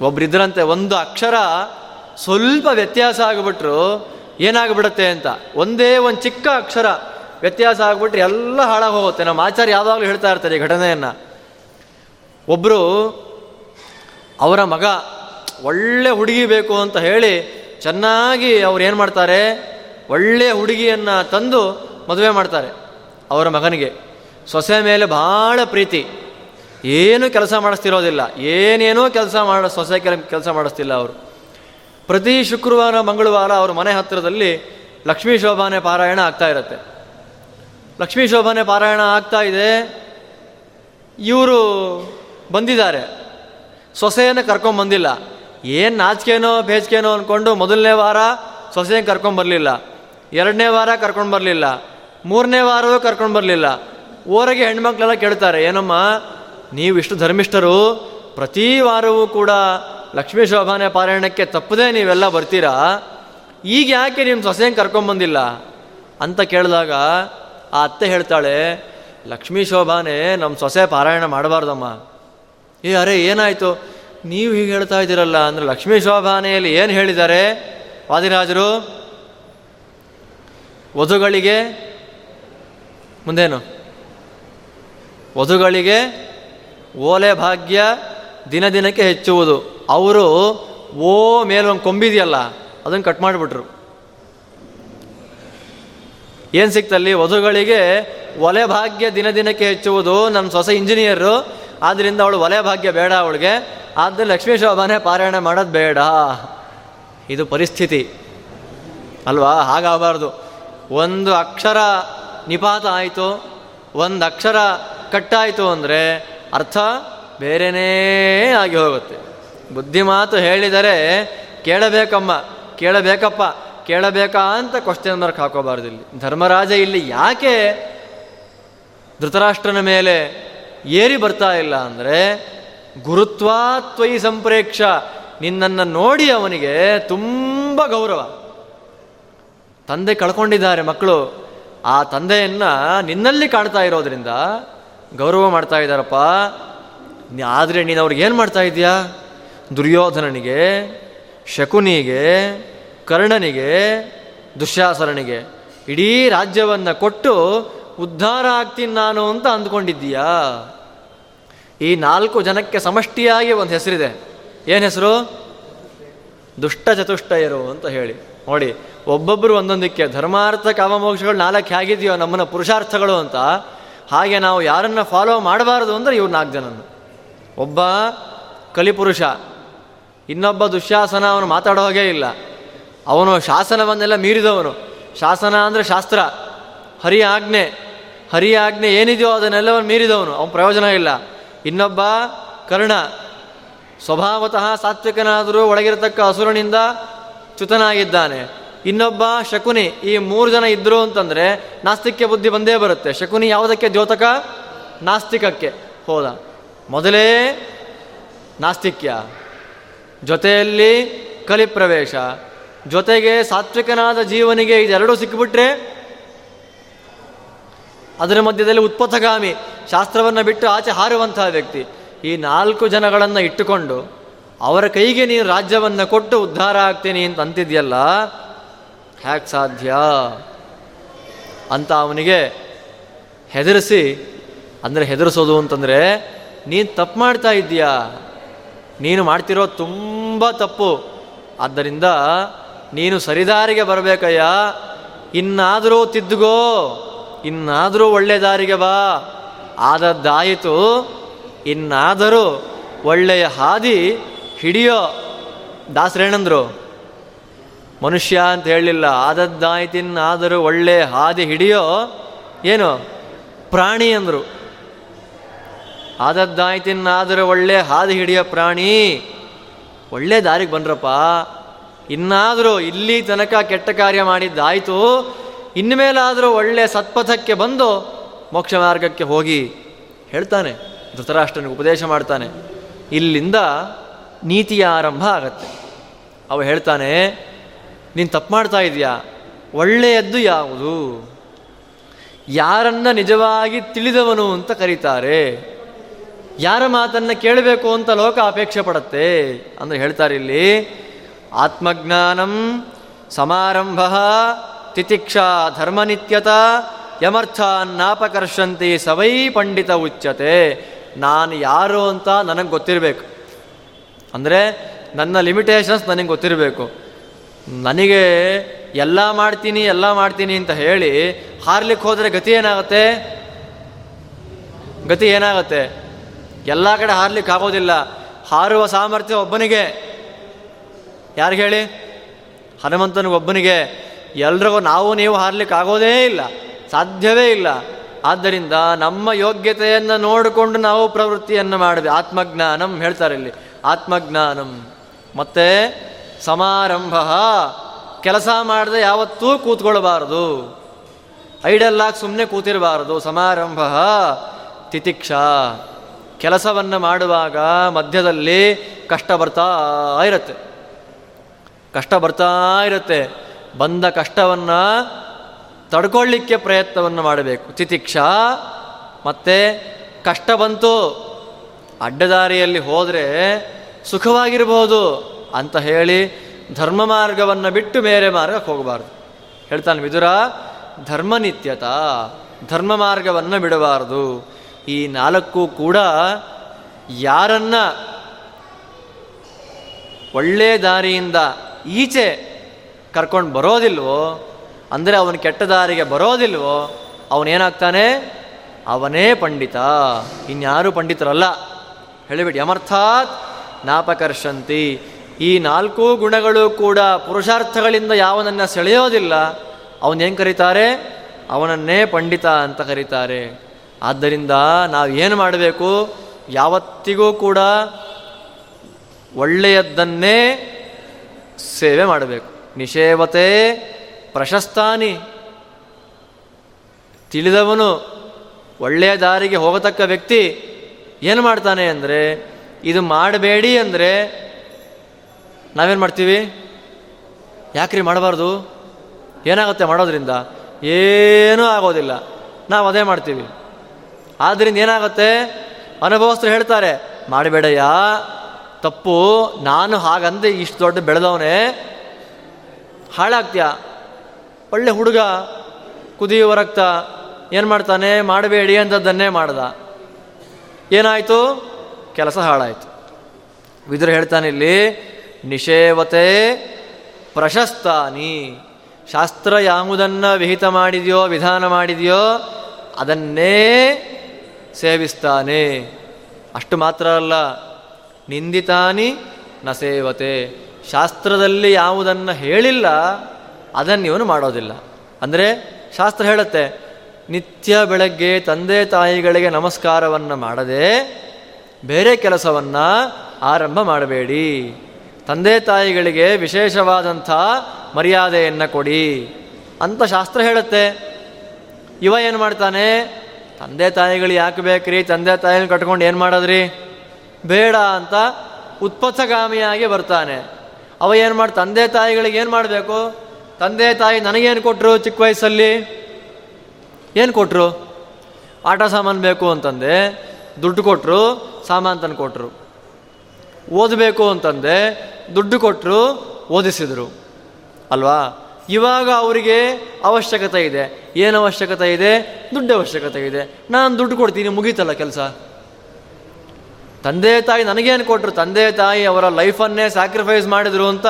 S1: ಒಬ್ರಿದ್ರಂತೆ ಒಂದು ಅಕ್ಷರ ಸ್ವಲ್ಪ ವ್ಯತ್ಯಾಸ ಆಗಿಬಿಟ್ರು. ಏನಾಗ್ಬಿಡುತ್ತೆ ಅಂತ. ಒಂದೇ ಒಂದು ಚಿಕ್ಕ ಅಕ್ಷರ ವ್ಯತ್ಯಾಸ ಆಗಿಬಿಟ್ರೆ ಎಲ್ಲ ಹಾಳಾಗಿ ಹೋಗುತ್ತೆ ನಮ್ಮ ಆಚಾರ್ಯ ಯಾವಾಗಲೂ ಹೇಳ್ತಾ ಇರ್ತಾರೆ ಈ ಘಟನೆಯನ್ನು. ಒಬ್ಬರು ಅವರ ಮಗ ಒಳ್ಳೆ ಹುಡುಗಿ ಬೇಕು ಅಂತ ಹೇಳಿ ಚೆನ್ನಾಗಿ ಅವ್ರು ಏನು ಮಾಡ್ತಾರೆ? ಒಳ್ಳೆಯ ಹುಡುಗಿಯನ್ನು ತಂದು ಮದುವೆ ಮಾಡ್ತಾರೆ ಅವರ ಮಗನಿಗೆ. ಸೊಸೆ ಮೇಲೆ ಭಾಳ ಪ್ರೀತಿ. ಏನು ಕೆಲಸ ಮಾಡಿಸ್ತಿರೋದಿಲ್ಲ. ಏನೇನೋ ಕೆಲಸ ಮಾಡ, ಸೊಸೆ ಕೆಲ, ಕೆಲಸ ಮಾಡಿಸ್ತಿಲ್ಲ ಅವರು. ಪ್ರತಿ ಶುಕ್ರವಾರ, ಮಂಗಳವಾರ ಅವ್ರ ಮನೆ ಹತ್ತಿರದಲ್ಲಿ ಲಕ್ಷ್ಮೀ ಶೋಭಾನೆ ಪಾರಾಯಣ ಆಗ್ತಾ ಇರುತ್ತೆ. ಲಕ್ಷ್ಮೀ ಶೋಭಾನೆ ಪಾರಾಯಣ ಆಗ್ತಾ ಇದೆ. ಇವರು ಬಂದಿದ್ದಾರೆ. ಸೊಸೆಯನ್ನು ಕರ್ಕೊಂಬಂದಿಲ್ಲ ಏನು ನಾಚಿಕೆನೋ, ಬೇಚಿಕೆನೋ ಅಂದ್ಕೊಂಡು ಮೊದಲನೇ ವಾರ ಸೊಸೆಯನ್ನು ಕರ್ಕೊಂಬರಲಿಲ್ಲ ಎರಡನೇ ವಾರ ಕರ್ಕೊಂಡು ಬರಲಿಲ್ಲ. ಮೂರನೇ ವಾರವೂ ಕರ್ಕೊಂಡು ಬರಲಿಲ್ಲ. ಊರಿಗೆ ಹೆಣ್ಮಕ್ಳೆಲ್ಲ ಕೇಳ್ತಾರೆ, ಏನಮ್ಮ ನೀವು ಇಷ್ಟು ಧರ್ಮಿಷ್ಠರು, ಪ್ರತಿ ವಾರವೂ ಕೂಡ ಲಕ್ಷ್ಮೀ ಶೋಭಾನೆ ಪಾರಾಯಣಕ್ಕೆ ತಪ್ಪದೇ ನೀವೆಲ್ಲ ಬರ್ತೀರಾ? ಈಗ ಯಾಕೆ ನಿಮ್ಮ ಸೊಸೆಯಂಗೆ ಕರ್ಕೊಂಬಂದಿಲ್ಲ ಅಂತ ಕೇಳಿದಾಗ ಆ ಅತ್ತೆ ಹೇಳ್ತಾಳೆ, ಲಕ್ಷ್ಮೀ ಶೋಭಾನೆ ನಮ್ಮ ಸೊಸೆ ಪಾರಾಯಣ ಮಾಡಬಾರ್ದಮ್ಮ. ಏ, ಅರೆ, ಏನಾಯಿತು? ನೀವು ಹೀಗೆ ಹೇಳ್ತಾ ಇದ್ದೀರಲ್ಲ, ಅಂದರೆ ಲಕ್ಷ್ಮೀ ಶೋಭಾನೆಯಲ್ಲಿ ಏನು ಹೇಳಿದ್ದಾರೆ? ವಾದಿರಾಜರು, ವಧುಗಳಿಗೆ ಮುಂದೇನು? ವಧುಗಳಿಗೆ ಓಲೆ ಭಾಗ್ಯ ದಿನ ದಿನಕ್ಕೆ ಹೆಚ್ಚುವುದು. ಅವರು, ಓ ಮೇಲೊಂದು ಕೊಂಬಿದೆಯಲ್ಲ ಅದನ್ನು ಕಟ್ ಮಾಡಿಬಿಟ್ರು. ಏನು ಸಿಕ್ತಲ್ಲಿ, ವಧುಗಳಿಗೆ ಒಲೆ ಭಾಗ್ಯ ದಿನ ದಿನಕ್ಕೆ ಹೆಚ್ಚುವುದು ನಮ್ಮ ಸೊಸೆ ಇಂಜಿನಿಯರು ಆದ್ದರಿಂದ ಅವಳು ಒಲೆ ಭಾಗ್ಯ ಬೇಡ ಅವಳಿಗೆ ಆದ್ದರಿಂದ ಲಕ್ಷ್ಮೀ ಶೋಭಾನೇ ಪಾರಾಯಣ ಮಾಡೋದು ಬೇಡ. ಇದು ಪರಿಸ್ಥಿತಿ. ಅಲ್ವಾ? ಹಾಗಾಗಬಾರ್ದು. ಒಂದು ಅಕ್ಷರ ನಿಪಾತ ಆಯಿತು, ಒಂದು ಅಕ್ಷರ ಕಟ್ಟಾಯಿತು ಅಂದರೆ ಅರ್ಥ ಬೇರೆನೇ ಆಗಿ ಹೋಗುತ್ತೆ. ಬುದ್ಧಿ ಮಾತು ಹೇಳಿದರೆ ಕೇಳಬೇಕಮ್ಮ, ಕೇಳಬೇಕಪ್ಪ, ಕೇಳಬೇಕಾ ಅಂತ ಕ್ವಶನ್ ಮಾರ್ಕ್ ಹಾಕೋಬಾರ್ದು ಇಲ್ಲಿ. ಧರ್ಮರಾಜ ಇಲ್ಲಿ ಯಾಕೆ ಧೃತರಾಷ್ಟ್ರನ ಮೇಲೆ ಏರಿ ಬರ್ತಾ ಇಲ್ಲ ಅಂದರೆ ಗುರುತ್ವಾತ್ವಯಿ ಸಂಪ್ರೇಕ್ಷ, ನಿನ್ನನ್ನು ನೋಡಿ ಅವನಿಗೆ ತುಂಬ ಗೌರವ. ತಂದೆ ಕಳ್ಕೊಂಡಿದ್ದಾರೆ ಮಕ್ಕಳು, ಆ ತಂದೆಯನ್ನು ನಿನ್ನಲ್ಲಿ ಕಾಣ್ತಾ ಇರೋದ್ರಿಂದ ಗೌರವ ಮಾಡ್ತಾ ಇದ್ದಾರಪ್ಪ. ಆದರೆ ನೀನು ಅವ್ರಿಗೆ ಏನು ಮಾಡ್ತಾ ಇದೆಯಾ ದುರ್ಯೋಧನನಿಗೆ, ಶಕುನಿಗೆ, ಕರ್ಣನಿಗೆ, ದುಶ್ಯಾಸರನಿಗೆ, ಇಡೀ ರಾಜ್ಯವನ್ನು ಕೊಟ್ಟು ಉದ್ಧಾರ ಆಗ್ತೀನಿ ನಾನು ಅಂತ ಅಂದ್ಕೊಂಡಿದ್ದೀಯಾ? ಈ ನಾಲ್ಕು ಜನಕ್ಕೆ ಸಮಷ್ಟಿಯಾಗಿ ಒಂದು ಹೆಸರಿದೆ. ಏನು ಹೆಸರು? ದುಷ್ಟ ಚತುಷ್ಟಯರು ಅಂತ ಹೇಳಿ. ನೋಡಿ ಒಬ್ಬೊಬ್ಬರು ಒಂದೊಂದಕ್ಕೆ ಧರ್ಮಾರ್ಥ ಕಾಮಮೋಕ್ಷಗಳು ನಾಲ್ಕು ಹೇಗಿದೆಯೋ ನಮ್ಮನ್ನು ಪುರುಷಾರ್ಥಗಳು ಅಂತ, ಹಾಗೆ ನಾವು ಯಾರನ್ನು ಫಾಲೋ ಮಾಡಬಾರದು ಅಂದರೆ ಇವ್ರು ನಾಲ್ಕು ಜನನ್ನು ಒಬ್ಬ ಕಲಿಪುರುಷ ಇನ್ನೊಬ್ಬ ದುಶ್ಯಾಸನ ಅವನು ಮಾತಾಡೋ ಹಾಗೇ ಇಲ್ಲ. ಅವನು ಶಾಸನವನ್ನೆಲ್ಲ ಮೀರಿದವನು. ಶಾಸನ ಅಂದರೆ ಶಾಸ್ತ್ರ. ಹರಿಯ ಆಜ್ಞೆ. ಹರಿಯ ಆಜ್ಞೆ ಏನಿದೆಯೋ ಅದನ್ನೆಲ್ಲವನ್ನು ಮೀರಿದವನು. ಅವನು ಪ್ರಯೋಜನ ಇಲ್ಲ. ಇನ್ನೊಬ್ಬ ಕರ್ಣ. ಸ್ವಭಾವತಃ ಸಾತ್ವಿಕನಾದರೂ ಒಳಗಿರತಕ್ಕ ಹಸುರನಿಂದ ಚ್ಯುತನಾಗಿದ್ದಾನೆ. ಇನ್ನೊಬ್ಬ ಶಕುನಿ. ಈ ಮೂರು ಜನ ಇದ್ದರು ಅಂತಂದರೆ ನಾಸ್ತಿಕ್ಯ ಬುದ್ಧಿ ಬಂದೇ ಬರುತ್ತೆ. ಶಕುನಿ ಯಾವುದಕ್ಕೆ? ದ್ಯೋತಕ? ನಾಸ್ತಿಕಕ್ಕೆ. ಹೋದ. ಮೊದಲೇ ನಾಸ್ತಿಕ್ಯ. ಜೊತೆಯಲ್ಲಿ ಕಲಿಪ್ರವೇಶ. ಜೊತೆಗೆ ಸಾತ್ವಿಕನಾದ ಜೀವನಿಗೆ ಇದೆರಡೂ ಸಿಕ್ಕಿಬಿಟ್ರೆ ಅದರ ಮಧ್ಯದಲ್ಲಿ ಉತ್ಪಥಗಾಮಿ, ಶಾಸ್ತ್ರವನ್ನು ಬಿಟ್ಟು ಆಚೆ ಹಾರುವಂತಹ ವ್ಯಕ್ತಿ. ಈ ನಾಲ್ಕು ಜನಗಳನ್ನು ಇಟ್ಟುಕೊಂಡು ಅವರ ಕೈಗೆ ನೀನು ರಾಜ್ಯವನ್ನು ಕೊಟ್ಟು ಉದ್ಧಾರ ಆಗ್ತೀನಿ ಅಂತ ಅಂತಿದ್ಯಲ್ಲ, ಹ್ಯಾಕ್ ಸಾಧ್ಯ? ಅಂತ ಅವನಿಗೆ ಹೆದರಿಸಿ, ಅಂದರೆ ಹೆದರಿಸೋದು ಅಂತಂದರೆ, ನೀನು ತಪ್ಪು ಮಾಡ್ತಾ ಇದ್ದೀಯಾ? ನೀನು ಮಾಡ್ತಿರೋ ತುಂಬ ತಪ್ಪು. ಆದ್ದರಿಂದ ನೀನು ಸರಿದಾರಿಗೆ ಬರಬೇಕಯ್ಯ. ಇನ್ನಾದರೂ ತಿದ್ದುಗೋ ಇನ್ನಾದರೂ ಒಳ್ಳೆ ದಾರಿಗೆ ಬಾ. ಆದದ್ದಾಯಿತು ಇನ್ನಾದರೂ ಒಳ್ಳೆಯ ಹಾದಿ ಹಿಡಿಯೋ. ದಾಸರೇಣಂದ್ರು ಮನುಷ್ಯ ಅಂತ ಹೇಳಲಿಲ್ಲ. ಆದದ್ದಾಯ್ತಿನ್ನಾದರೂ ಒಳ್ಳೆಯ ಹಾದಿ ಹಿಡಿಯೋ. ಏನು? ಪ್ರಾಣಿ ಅಂದರು. ಆದದ್ದಾಯ್ತಿನ್ನಾದರೂ ಒಳ್ಳೆ ಹಾದಿ ಹಿಡಿಯ ಪ್ರಾಣಿ. ಒಳ್ಳೆ ದಾರಿಗೆ ಬಂದ್ರಪ್ಪ. ಇನ್ನಾದರೂ ಇಲ್ಲಿ ತನಕ ಕೆಟ್ಟ ಕಾರ್ಯ ಮಾಡಿದ್ದಾಯಿತು. ಇನ್ಮೇಲಾದರೂ ಒಳ್ಳೆ ಸತ್ಪಥಕ್ಕೆ ಬಂದು ಮೋಕ್ಷ ಮಾರ್ಗಕ್ಕೆ ಹೋಗಿ ಹೇಳ್ತಾನೆ. ಧೃತರಾಷ್ಟ್ರನಿಗೆ ಉಪದೇಶ ಮಾಡ್ತಾನೆ. ಇಲ್ಲಿಂದ ನೀತಿಯ ಆರಂಭ ಆಗತ್ತೆ. ಅವ ಹೇಳ್ತಾನೆ, ನೀನು ತಪ್ಪು ಮಾಡ್ತಾ ಇದೆಯಾ ಒಳ್ಳೆಯದ್ದು ಯಾವುದು? ಯಾರನ್ನ ನಿಜವಾಗಿ ತಿಳಿದವನು ಅಂತ ಕರೀತಾರೆ. ಯಾರ ಮಾತನ್ನು ಕೇಳಬೇಕು ಅಂತ ಲೋಕ ಅಪೇಕ್ಷೆ ಪಡುತ್ತೆ ಅಂದರೆ ಹೇಳ್ತಾರೆ ಇಲ್ಲಿ, ಆತ್ಮಜ್ಞಾನಂ ಸಮಾರಂಭ ತಿತಿಕ್ಷಾ ಧರ್ಮನಿತ್ಯತ ಯಮರ್ಥಾನ್ನಾಪಕರ್ಷಂತಿ ಸವೈ ಪಂಡಿತ ಉಚ್ಯತೆ. ನಾನು ಯಾರು ಅಂತ ನನಗೆ ಗೊತ್ತಿರಬೇಕು. ಅಂದರೆ ನನ್ನ ಲಿಮಿಟೇಷನ್ಸ್ ನನಗೆ ಗೊತ್ತಿರಬೇಕು. ನನಗೆ ಎಲ್ಲ ಮಾಡ್ತೀನಿ ಎಲ್ಲ ಮಾಡ್ತೀನಿ ಅಂತ ಹೇಳಿ ಹಾರ್ಲಿಕ್ಕೆ ಹೋದರೆ ಗತಿ ಏನಾಗುತ್ತೆ? ಗತಿ ಏನಾಗುತ್ತೆ? ಎಲ್ಲ ಕಡೆ ಹಾರ್ಲಿಕ್ಕೆ ಆಗೋದಿಲ್ಲ. ಹಾರುವ ಸಾಮರ್ಥ್ಯ ಒಬ್ಬನಿಗೆ. ಯಾರು ಹೇಳಿ? ಹನುಮಂತನಿಗೊಬ್ಬನಿಗೆ ಎಲ್ರಿಗೂ ನಾವು ನೀವು ಹಾರ್ಲಿಕ್ಕೆ ಆಗೋದೇ ಇಲ್ಲ. ಸಾಧ್ಯವೇ ಇಲ್ಲ. ಆದ್ದರಿಂದ ನಮ್ಮ ಯೋಗ್ಯತೆಯನ್ನು ನೋಡಿಕೊಂಡು ನಾವು ಪ್ರವೃತ್ತಿಯನ್ನು ಮಾಡಬೇಕು ಆತ್ಮಜ್ಞಾನಂ ಹೇಳ್ತಾರೆ ಇಲ್ಲಿ. ಆತ್ಮಜ್ಞಾನಂ. ಮತ್ತೆ ಸಮಾರಂಭ ಕೆಲಸ ಮಾಡದೆ ಯಾವತ್ತೂ ಕೂತ್ಕೊಳ್ಬಾರದು. ಐಡಲ್ಲಾಗಿ ಸುಮ್ಮನೆ ಕೂತಿರಬಾರದು. ಸಮಾರಂಭ ತಿತಿಕ್ಷಾ. ಕೆಲಸವನ್ನು ಮಾಡುವಾಗ ಮಧ್ಯದಲ್ಲಿ ಕಷ್ಟ ಬರ್ತಾ ಇರುತ್ತೆ. ಕಷ್ಟ ಬರ್ತಾ ಇರುತ್ತೆ. ಬಂದ ಕಷ್ಟವನ್ನು ತಡ್ಕೊಳ್ಳಿಕ್ಕೆ ಪ್ರಯತ್ನವನ್ನು ಮಾಡಬೇಕು. ತಿತಿಕ್ಷಾ, ಮತ್ತು ಕಷ್ಟ ಬಂತು. ಅಡ್ಡದಾರಿಯಲ್ಲಿ ಹೋದರೆ ಸುಖವಾಗಿರ್ಬೋದು ಅಂತ ಹೇಳಿ ಧರ್ಮ ಮಾರ್ಗವನ್ನು ಬಿಟ್ಟು ಬೇರೆ ಮಾರ್ಗಕ್ಕೆ ಹೋಗಬಾರ್ದು. ಹೇಳ್ತಾನೆ ವಿದುರ ಧರ್ಮನಿತ್ಯತ ಧರ್ಮ ಮಾರ್ಗವನ್ನು ಬಿಡಬಾರದು. ಈ ನಾಲ್ಕು ಕೂಡ ಯಾರನ್ನ ಒಳ್ಳೆಯ ದಾರಿಯಿಂದ ಈಚೆ ಕರ್ಕೊಂಡು ಬರೋದಿಲ್ವೋ, ಅಂದರೆ ಅವನು ಕೆಟ್ಟ ದಾರಿಗೆ ಬರೋದಿಲ್ವೋ, ಅವನೇನಾಗ್ತಾನೆ? ಅವನೇ ಪಂಡಿತ. ಇನ್ಯಾರು ಪಂಡಿತರಲ್ಲ. ಹೇಳಿಬಿಟ್ಟು ಯಮರ್ಥಾತ್ ನಾಪಕರ್ಷಂತಿ. ಈ ನಾಲ್ಕು ಗುಣಗಳು ಕೂಡ ಪುರುಷಾರ್ಥಗಳಿಂದ ಯಾವನನ್ನು ಸೆಳೆಯೋದಿಲ್ಲ ಅವನೇನು ಕರೀತಾರೆ? ಅವನನ್ನೇ ಪಂಡಿತ ಅಂತ ಕರೀತಾರೆ. ಆದ್ದರಿಂದ ನಾವು ಏನು ಮಾಡಬೇಕು? ಯಾವತ್ತಿಗೂ ಕೂಡ ಒಳ್ಳೆಯದನ್ನೇ ಸೇವೆ ಮಾಡಬೇಕು. ನಿಷೇವತೆ ಪ್ರಶಸ್ತಾನಿ. ತಿಳಿದವನು ಒಳ್ಳೆಯ ದಾರಿಗೆ ಹೋಗತಕ್ಕ ವ್ಯಕ್ತಿ ಏನು ಮಾಡ್ತಾನೆ ಅಂದರೆ, ಇದು ಮಾಡಬೇಡಿ ಅಂದರೆ ನಾವೇನು ಮಾಡ್ತೀವಿ? ಯಾಕ್ರಿ ಮಾಡಬಾರ್ದು? ಏನಾಗುತ್ತೆ ಮಾಡೋದ್ರಿಂದ? ಏನೂ ಆಗೋದಿಲ್ಲ. ನಾವು ಅದೇ ಮಾಡ್ತೀವಿ. ಆದ್ದರಿಂದ ಏನಾಗುತ್ತೆ? ಅನುಭವಸ್ಥರು ಹೇಳ್ತಾರೆ, ಮಾಡಬೇಡಯ್ಯ, ತಪ್ಪು, ನಾನು ಹಾಗಂದೆ ಇಷ್ಟು ದೊಡ್ಡ ಬೆಳೆದವನೇ, ಹಾಳಾಗ್ತೀಯ? ಒಳ್ಳೆ ಹುಡುಗ, ಕುದಿಯುವ ರಕ್ತ, ಏನು ಮಾಡ್ತಾನೆ? ಮಾಡಬೇಡಿ ಅಂತದ್ದನ್ನೇ ಮಾಡ್ದ. ಏನಾಯಿತು? ಕೆಲಸ ಹಾಳಾಯಿತು. ವಿದುರು ಹೇಳ್ತಾನೆ ಇಲ್ಲಿ, ನಿಷೇವತೆ ಪ್ರಶಸ್ತಾನಿ. ಶಾಸ್ತ್ರ ಯಾವುದನ್ನು ವಿಹಿತ ಮಾಡಿದೆಯೋ, ವಿಧಾನ ಮಾಡಿದೆಯೋ, ಅದನ್ನೇ ಸೇವಿಸ್ತಾನೆ. ಅಷ್ಟು ಮಾತ್ರ ಅಲ್ಲ, ನಿಂದಿತಾನಿ ನ ಸೇವತೆ. ಶಾಸ್ತ್ರದಲ್ಲಿ ಯಾವುದನ್ನು ಹೇಳಿಲ್ಲ, ಅದನ್ನು ಇವನು ಮಾಡೋದಿಲ್ಲ. ಅಂದರೆ ಶಾಸ್ತ್ರ ಹೇಳುತ್ತೆ, ನಿತ್ಯ ಬೆಳಗ್ಗೆ ತಂದೆ ತಾಯಿಗಳಿಗೆ ನಮಸ್ಕಾರವನ್ನು ಮಾಡದೆ ಬೇರೆ ಕೆಲಸವನ್ನು ಆರಂಭ ಮಾಡಬೇಡಿ. ತಂದೆ ತಾಯಿಗಳಿಗೆ ವಿಶೇಷವಾದಂಥ ಮರ್ಯಾದೆಯನ್ನು ಕೊಡಿ. ಅಂತ ಶಾಸ್ತ್ರ ಹೇಳುತ್ತೆ. ಇವ ಏನು ಮಾಡ್ತಾನೆ ತಂದೆ ತಾಯಿಗಳು ಯಾಕೆ ಬೇಕ್ರಿ? ತಂದೆ ತಾಯಿನ ಕಟ್ಕೊಂಡು ಏನು ಮಾಡೋದ್ರಿ? ಬೇಡ ಅಂತ ಉತ್ಪತ್ಸಗಾಮಿಯಾಗಿ ಬರ್ತಾನೆ. ಅವ ಏನು ಮಾಡಿ, ತಂದೆ ತಾಯಿಗಳಿಗೆ ಏನು ಮಾಡಬೇಕು? ತಂದೆ ತಾಯಿ ನನಗೇನು ಕೊಟ್ಟರು ಚಿಕ್ಕ ವಯಸ್ಸಲ್ಲಿ? ಏನು ಕೊಟ್ಟರು ಆಟ ಸಾಮಾನು ಬೇಕು ಅಂತಂದೆ, ದುಡ್ಡು ಕೊಟ್ಟರು ಸಾಮಾನು ತಂದು ಕೊಟ್ಟರು ಓದಬೇಕು ಅಂತಂದೆ, ದುಡ್ಡು ಕೊಟ್ಟರು ಓದಿಸಿದರು. ಅಲ್ವಾ? ಇವಾಗ ಅವರಿಗೆ ಅವಶ್ಯಕತೆ ಇದೆ. ಏನು ಅವಶ್ಯಕತೆ ಇದೆ? ದುಡ್ಡು ಅವಶ್ಯಕತೆ ಇದೆ. ನಾನು ದುಡ್ಡು ಕೊಡ್ತೀನಿ, ಮುಗೀತಲ್ಲ ಕೆಲಸ? ತಂದೆ ತಾಯಿ ನನಗೇನು ಕೊಟ್ಟರು ತಂದೆ ತಾಯಿ ಅವರ ಲೈಫನ್ನೇ ಸ್ಯಾಕ್ರಿಫೈಸ್ ಮಾಡಿದ್ರು ಅಂತ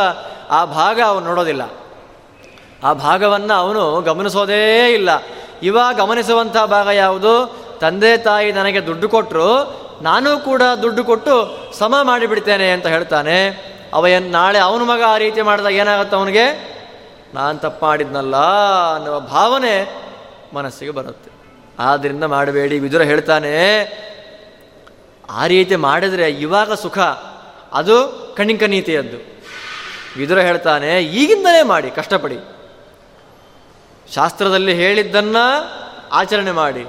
S1: ಆ ಭಾಗ ಅವನು ನೋಡೋದಿಲ್ಲ. ಆ ಭಾಗವನ್ನು ಅವನು ಗಮನಿಸೋದೇ ಇಲ್ಲ. ಇವಾಗ ಗಮನಿಸುವಂಥ ಭಾಗ ಯಾವುದು? ತಂದೆ ತಾಯಿ ನನಗೆ ದುಡ್ಡು ಕೊಟ್ಟರು ನಾನು ಕೂಡ ದುಡ್ಡು ಕೊಟ್ಟು ಸಮ ಮಾಡಿಬಿಡ್ತೇನೆ ಅಂತ ಹೇಳ್ತಾನೆ. ಅವ ಏನು ನಾಳೆ ಅವನ ಮಗ ಆ ರೀತಿ ಮಾಡಿದಾಗ ಏನಾಗುತ್ತೆ ಅವನಿಗೆ? ನಾನು ತಪ್ಪು ಮಾಡಿದ್ನಲ್ಲ ಅನ್ನುವ ಭಾವನೆ ಮನಸ್ಸಿಗೆ ಬರುತ್ತೆ. ಆದ್ದರಿಂದ ಮಾಡಬೇಡಿ. ವಿದುರ ಹೇಳ್ತಾನೆ, ಆ ರೀತಿ ಮಾಡಿದರೆ ಇವಾಗ ಸುಖ. ಅದು ಕಣಿಕ ನೀತಿಯದ್ದು ವಿದುರ ಹೇಳ್ತಾನೆ, ಈಗಿಂದಲೇ ಮಾಡಿ, ಕಷ್ಟಪಡಿ. ಶಾಸ್ತ್ರದಲ್ಲಿ ಹೇಳಿದ್ದನ್ನು ಆಚರಣೆ ಮಾಡಿ.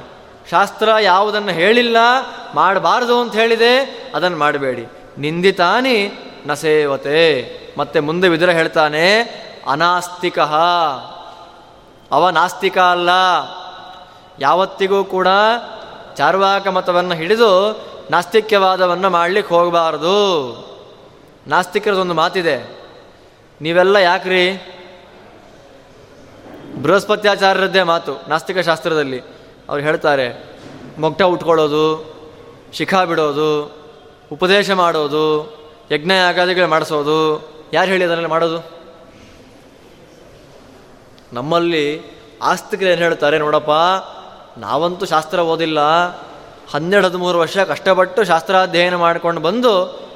S1: ಶಾಸ್ತ್ರ ಯಾವುದನ್ನು ಹೇಳಿಲ್ಲ, ಮಾಡಬಾರದು ಅಂತ ಹೇಳಿದೆ, ಅದನ್ನು ಮಾಡಬೇಡಿ. ನಿಂದಿತಾನಿ ನಸೇವತೆ. ಸೇವತೆ ಮತ್ತೆ ಮುಂದೆ ವಿದುರ ಹೇಳ್ತಾನೆ ಅನಾಸ್ತಿಕ. ಅವ ನಾಸ್ತಿಕ ಅಲ್ಲ. ಯಾವತ್ತಿಗೂ ಕೂಡ ಚಾರ್ವಾಕ ಮತವನ್ನು ಹಿಡಿದು ನಾಸ್ತಿಕ್ಯವಾದವನ್ನು ಮಾಡಲಿಕ್ಕೆ ಹೋಗಬಾರದು. ನಾಸ್ತಿಕರದೊಂದು ಮಾತಿದೆ. ನೀವೆಲ್ಲ ಯಾಕ್ರಿ? ಬೃಹಸ್ಪತ್ಯಾಚಾರ್ಯರದ್ದೇ ಮಾತು, ನಾಸ್ತಿಕ ಶಾಸ್ತ್ರದಲ್ಲಿ. ಅವ್ರು ಹೇಳ್ತಾರೆ, ಮೊಗ್ಟ ಉಟ್ಕೊಳ್ಳೋದು, ಶಿಖಾ ಬಿಡೋದು, ಉಪದೇಶ ಮಾಡೋದು ಯಜ್ಞ ಯಾಗಾದಿಗಳು ಮಾಡಿಸೋದು. ಯಾರು ಹೇಳಿ ಅದರಲ್ಲಿ ಮಾಡೋದು? ನಮ್ಮಲ್ಲಿ ಆಸ್ತಿಕರು ಏನು ಹೇಳ್ತಾರೆ ನೋಡಪ್ಪ, ನಾವಂತೂ ಶಾಸ್ತ್ರ ಓದಿಲ್ಲ, ಹನ್ನೆರಡು, ಹದಿಮೂರು ವರ್ಷ ಕಷ್ಟಪಟ್ಟು ಶಾಸ್ತ್ರಾಧ್ಯಯನ ಮಾಡ್ಕೊಂಡು ಬಂದು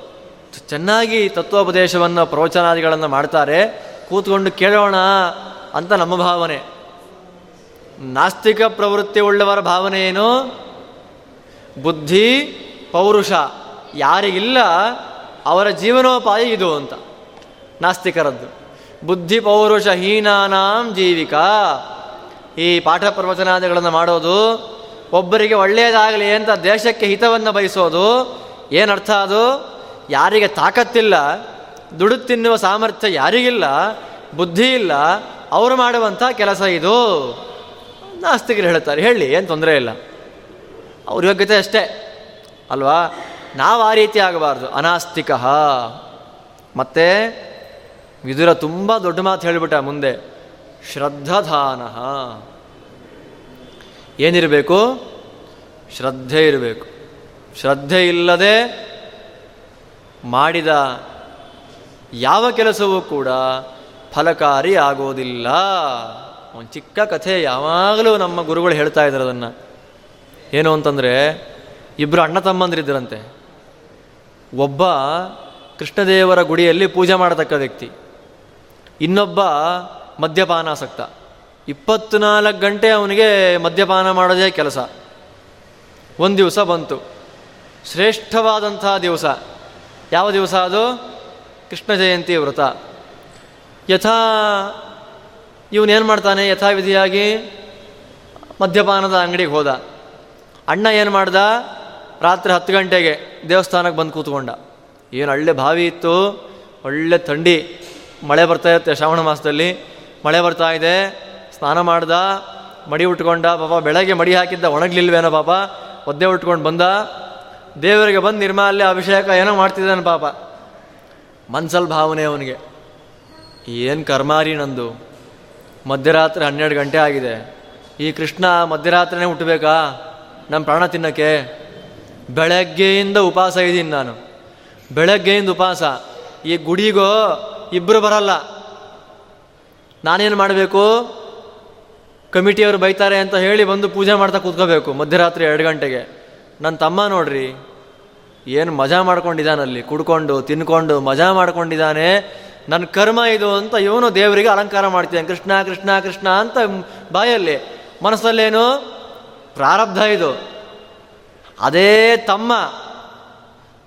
S1: ಚೆನ್ನಾಗಿ ತತ್ವೋಪದೇಶವನ್ನು ಪ್ರವಚನಾದಿಗಳನ್ನು ಮಾಡ್ತಾರೆ, ಕೂತ್ಕೊಂಡು ಕೇಳೋಣ ಅಂತ ನಮ್ಮ ಭಾವನೆ. ನಾಸ್ತಿಕ ಪ್ರವೃತ್ತಿ ಉಳ್ಳವರ ಭಾವನೆ ಏನು? ಬುದ್ಧಿ, ಪೌರುಷ, ಯಾರಿಗಿಲ್ಲ ಅವರ ಜೀವನೋಪಾಯ ಇದು ಅಂತ, ನಾಸ್ತಿಕರದ್ದು. ಬುದ್ಧಿ ಪೌರುಷ ಹೀನಾನಾಂ ಜೀವಿಕಾ. ಈ ಪಾಠ ಪ್ರವಚನಾದಿಗಳನ್ನು ಮಾಡೋದು ಒಬ್ಬರಿಗೆ ಒಳ್ಳೆಯದಾಗಲಿ ಅಂತ ದೇಶಕ್ಕೆ ಹಿತವನ್ನು ಬಯಸೋದು, ಏನರ್ಥ ಅದು? ಯಾರಿಗೆ ತಾಕತ್ತಿಲ್ಲ ದುಡು ತಿನ್ನುವ ಸಾಮರ್ಥ್ಯ ಯಾರಿಗಿಲ್ಲ, ಬುದ್ಧಿ ಇಲ್ಲ, ಅವರು ಮಾಡುವಂಥ ಕೆಲಸ ಇದು. ನಾಸ್ತಿಕರು ಹೇಳ್ತಾರೆ, ಹೇಳಿ, ಏನು ತೊಂದರೆ ಇಲ್ಲ. ಅವ್ರ ಯೋಗ್ಯತೆ ಅಷ್ಟೇ, ಅಲ್ವಾ? ನಾವು ಆ ರೀತಿ ಆಗಬಾರ್ದು, ಅನಾಸ್ತಿಕ. ಮತ್ತೆ ವಿದುರ ತುಂಬ ದೊಡ್ಡ ಮಾತು ಹೇಳಿಬಿಟ್ಟ ಮುಂದೆ, ಶ್ರದ್ಧಾಧಾನ. ಏನಿರಬೇಕು? ಶ್ರದ್ಧೆ ಇರಬೇಕು. ಶ್ರದ್ಧೆ ಇಲ್ಲದೆ ಮಾಡಿದ ಯಾವ ಕೆಲಸವೂ ಕೂಡ ಫಲಕಾರಿ ಆಗೋದಿಲ್ಲ. ಒಂದು ಚಿಕ್ಕ ಕಥೆ ಯಾವಾಗಲೂ ನಮ್ಮ ಗುರುಗಳು ಹೇಳ್ತಾ ಇದ್ದಾರೆ ಅದನ್ನು. ಏನು ಅಂತಂದರೆ ಇಬ್ಬರು ಅಣ್ಣ ತಮ್ಮಂದಿರಿದ್ದರಂತೆ ಒಬ್ಬ ಕೃಷ್ಣದೇವರ ಗುಡಿಯಲ್ಲಿ ಪೂಜೆ ಮಾಡತಕ್ಕ ವ್ಯಕ್ತಿ. ಇನ್ನೊಬ್ಬ ಮದ್ಯಪಾನಾಸಕ್ತ. ಇಪ್ಪತ್ನಾಲ್ಕು ಗಂಟೆ ಅವನಿಗೆ ಮದ್ಯಪಾನ ಮಾಡೋದೇ ಕೆಲಸ. ಒಂದು ದಿವಸ ಬಂತು. ಶ್ರೇಷ್ಠವಾದಂಥ ದಿವಸ. ಯಾವ ದಿವಸ ಅದು? ಕೃಷ್ಣ ಜಯಂತಿ ವ್ರತ. ಯಥಾ ಇವನೇನು ಮಾಡ್ತಾನೆ? ಯಥಾವಿಧಿಯಾಗಿ ಮದ್ಯಪಾನದ ಅಂಗಡಿಗೆ ಹೋದ. ಅಣ್ಣ ಏನು ಮಾಡ್ದ? ರಾತ್ರಿ ಹತ್ತು ಗಂಟೆಗೆ ದೇವಸ್ಥಾನಕ್ಕೆ ಬಂದು ಕೂತ್ಕೊಂಡ. ಏನು ಒಳ್ಳೆ ಬಾವಿ ಇತ್ತು? ಒಳ್ಳೆ ಥಂಡಿ. ಮಳೆ ಬರ್ತಾ ಇರುತ್ತೆ ಶ್ರಾವಣ ಮಾಸದಲ್ಲಿ. ಮಳೆ ಬರ್ತಾ ಇದೆ. ಸ್ನಾನ ಮಾಡ್ದ, ಮಡಿ ಉಟ್ಕೊಂಡ, ಪಾಪ ಬೆಳಗ್ಗೆ ಮಡಿ ಹಾಕಿದ್ದ, ಒಣಗ್ಲಿಲ್ವೇನೋ ಪಾಪ. ಒದ್ದೆ ಉಟ್ಕೊಂಡು ಬಂದ. ದೇವರಿಗೆ ಬಂದು ನಿರ್ಮಾಲ್ಯ ಅಭಿಷೇಕ ಏನೋ ಮಾಡ್ತಿದ್ದಾನೆ ಪಾಪ. ಮನ್ಸಲ್ಲಿ ಭಾವನೆ ಅವನಿಗೆ. ಏನು ಕರ್ಮಾರಿ ನಂದು. ಮಧ್ಯರಾತ್ರಿ ಹನ್ನೆರಡು ಗಂಟೆ ಆಗಿದೆ. ಈ ಕೃಷ್ಣ ಮಧ್ಯರಾತ್ರಿನೇ ಹುಟ್ಟಬೇಕಾ ನಮ್ಮ ಪ್ರಾಣ ತಿನ್ನಕ್ಕೆ. ಬೆಳಗ್ಗೆಯಿಂದ ಉಪವಾಸ ಇದ್ದೀನಿ ನಾನು. ಬೆಳಗ್ಗೆಯಿಂದ ಉಪವಾಸ ಈ ಗುಡಿಗೋ ಇಬ್ಬರು ಬರಲ್ಲ. ನಾನೇನು ಮಾಡಬೇಕು? ಕಮಿಟಿಯವರು ಬೈತಾರೆ ಅಂತ ಹೇಳಿ ಬಂದು ಪೂಜೆ ಮಾಡ್ತಾ ಕೂತ್ಕೋಬೇಕು, ಮಧ್ಯರಾತ್ರಿ ಎರಡು ಗಂಟೆಗೆ. ನನ್ನ ತಮ್ಮ ನೋಡ್ರಿ, ಏನು ಮಜಾ ಮಾಡ್ಕೊಂಡಿದ್ದಾನಲ್ಲಿ ಕುಡ್ಕೊಂಡು, ತಿನ್ಕೊಂಡು, ಮಜಾ ಮಾಡ್ಕೊಂಡಿದ್ದಾನೆ ನನ್ನ ಕರ್ಮ ಇದು ಅಂತ ಇವನು ದೇವರಿಗೆ ಅಲಂಕಾರ ಮಾಡ್ತಿದ್ದಾನೆ ಕೃಷ್ಣ ಕೃಷ್ಣ ಕೃಷ್ಣ ಅಂತ ಬಾಯಲ್ಲಿ. ಮನಸ್ಸಲ್ಲೇನು? ಪ್ರಾರಬ್ಧ ಇದು. ಅದೇ ತಮ್ಮ.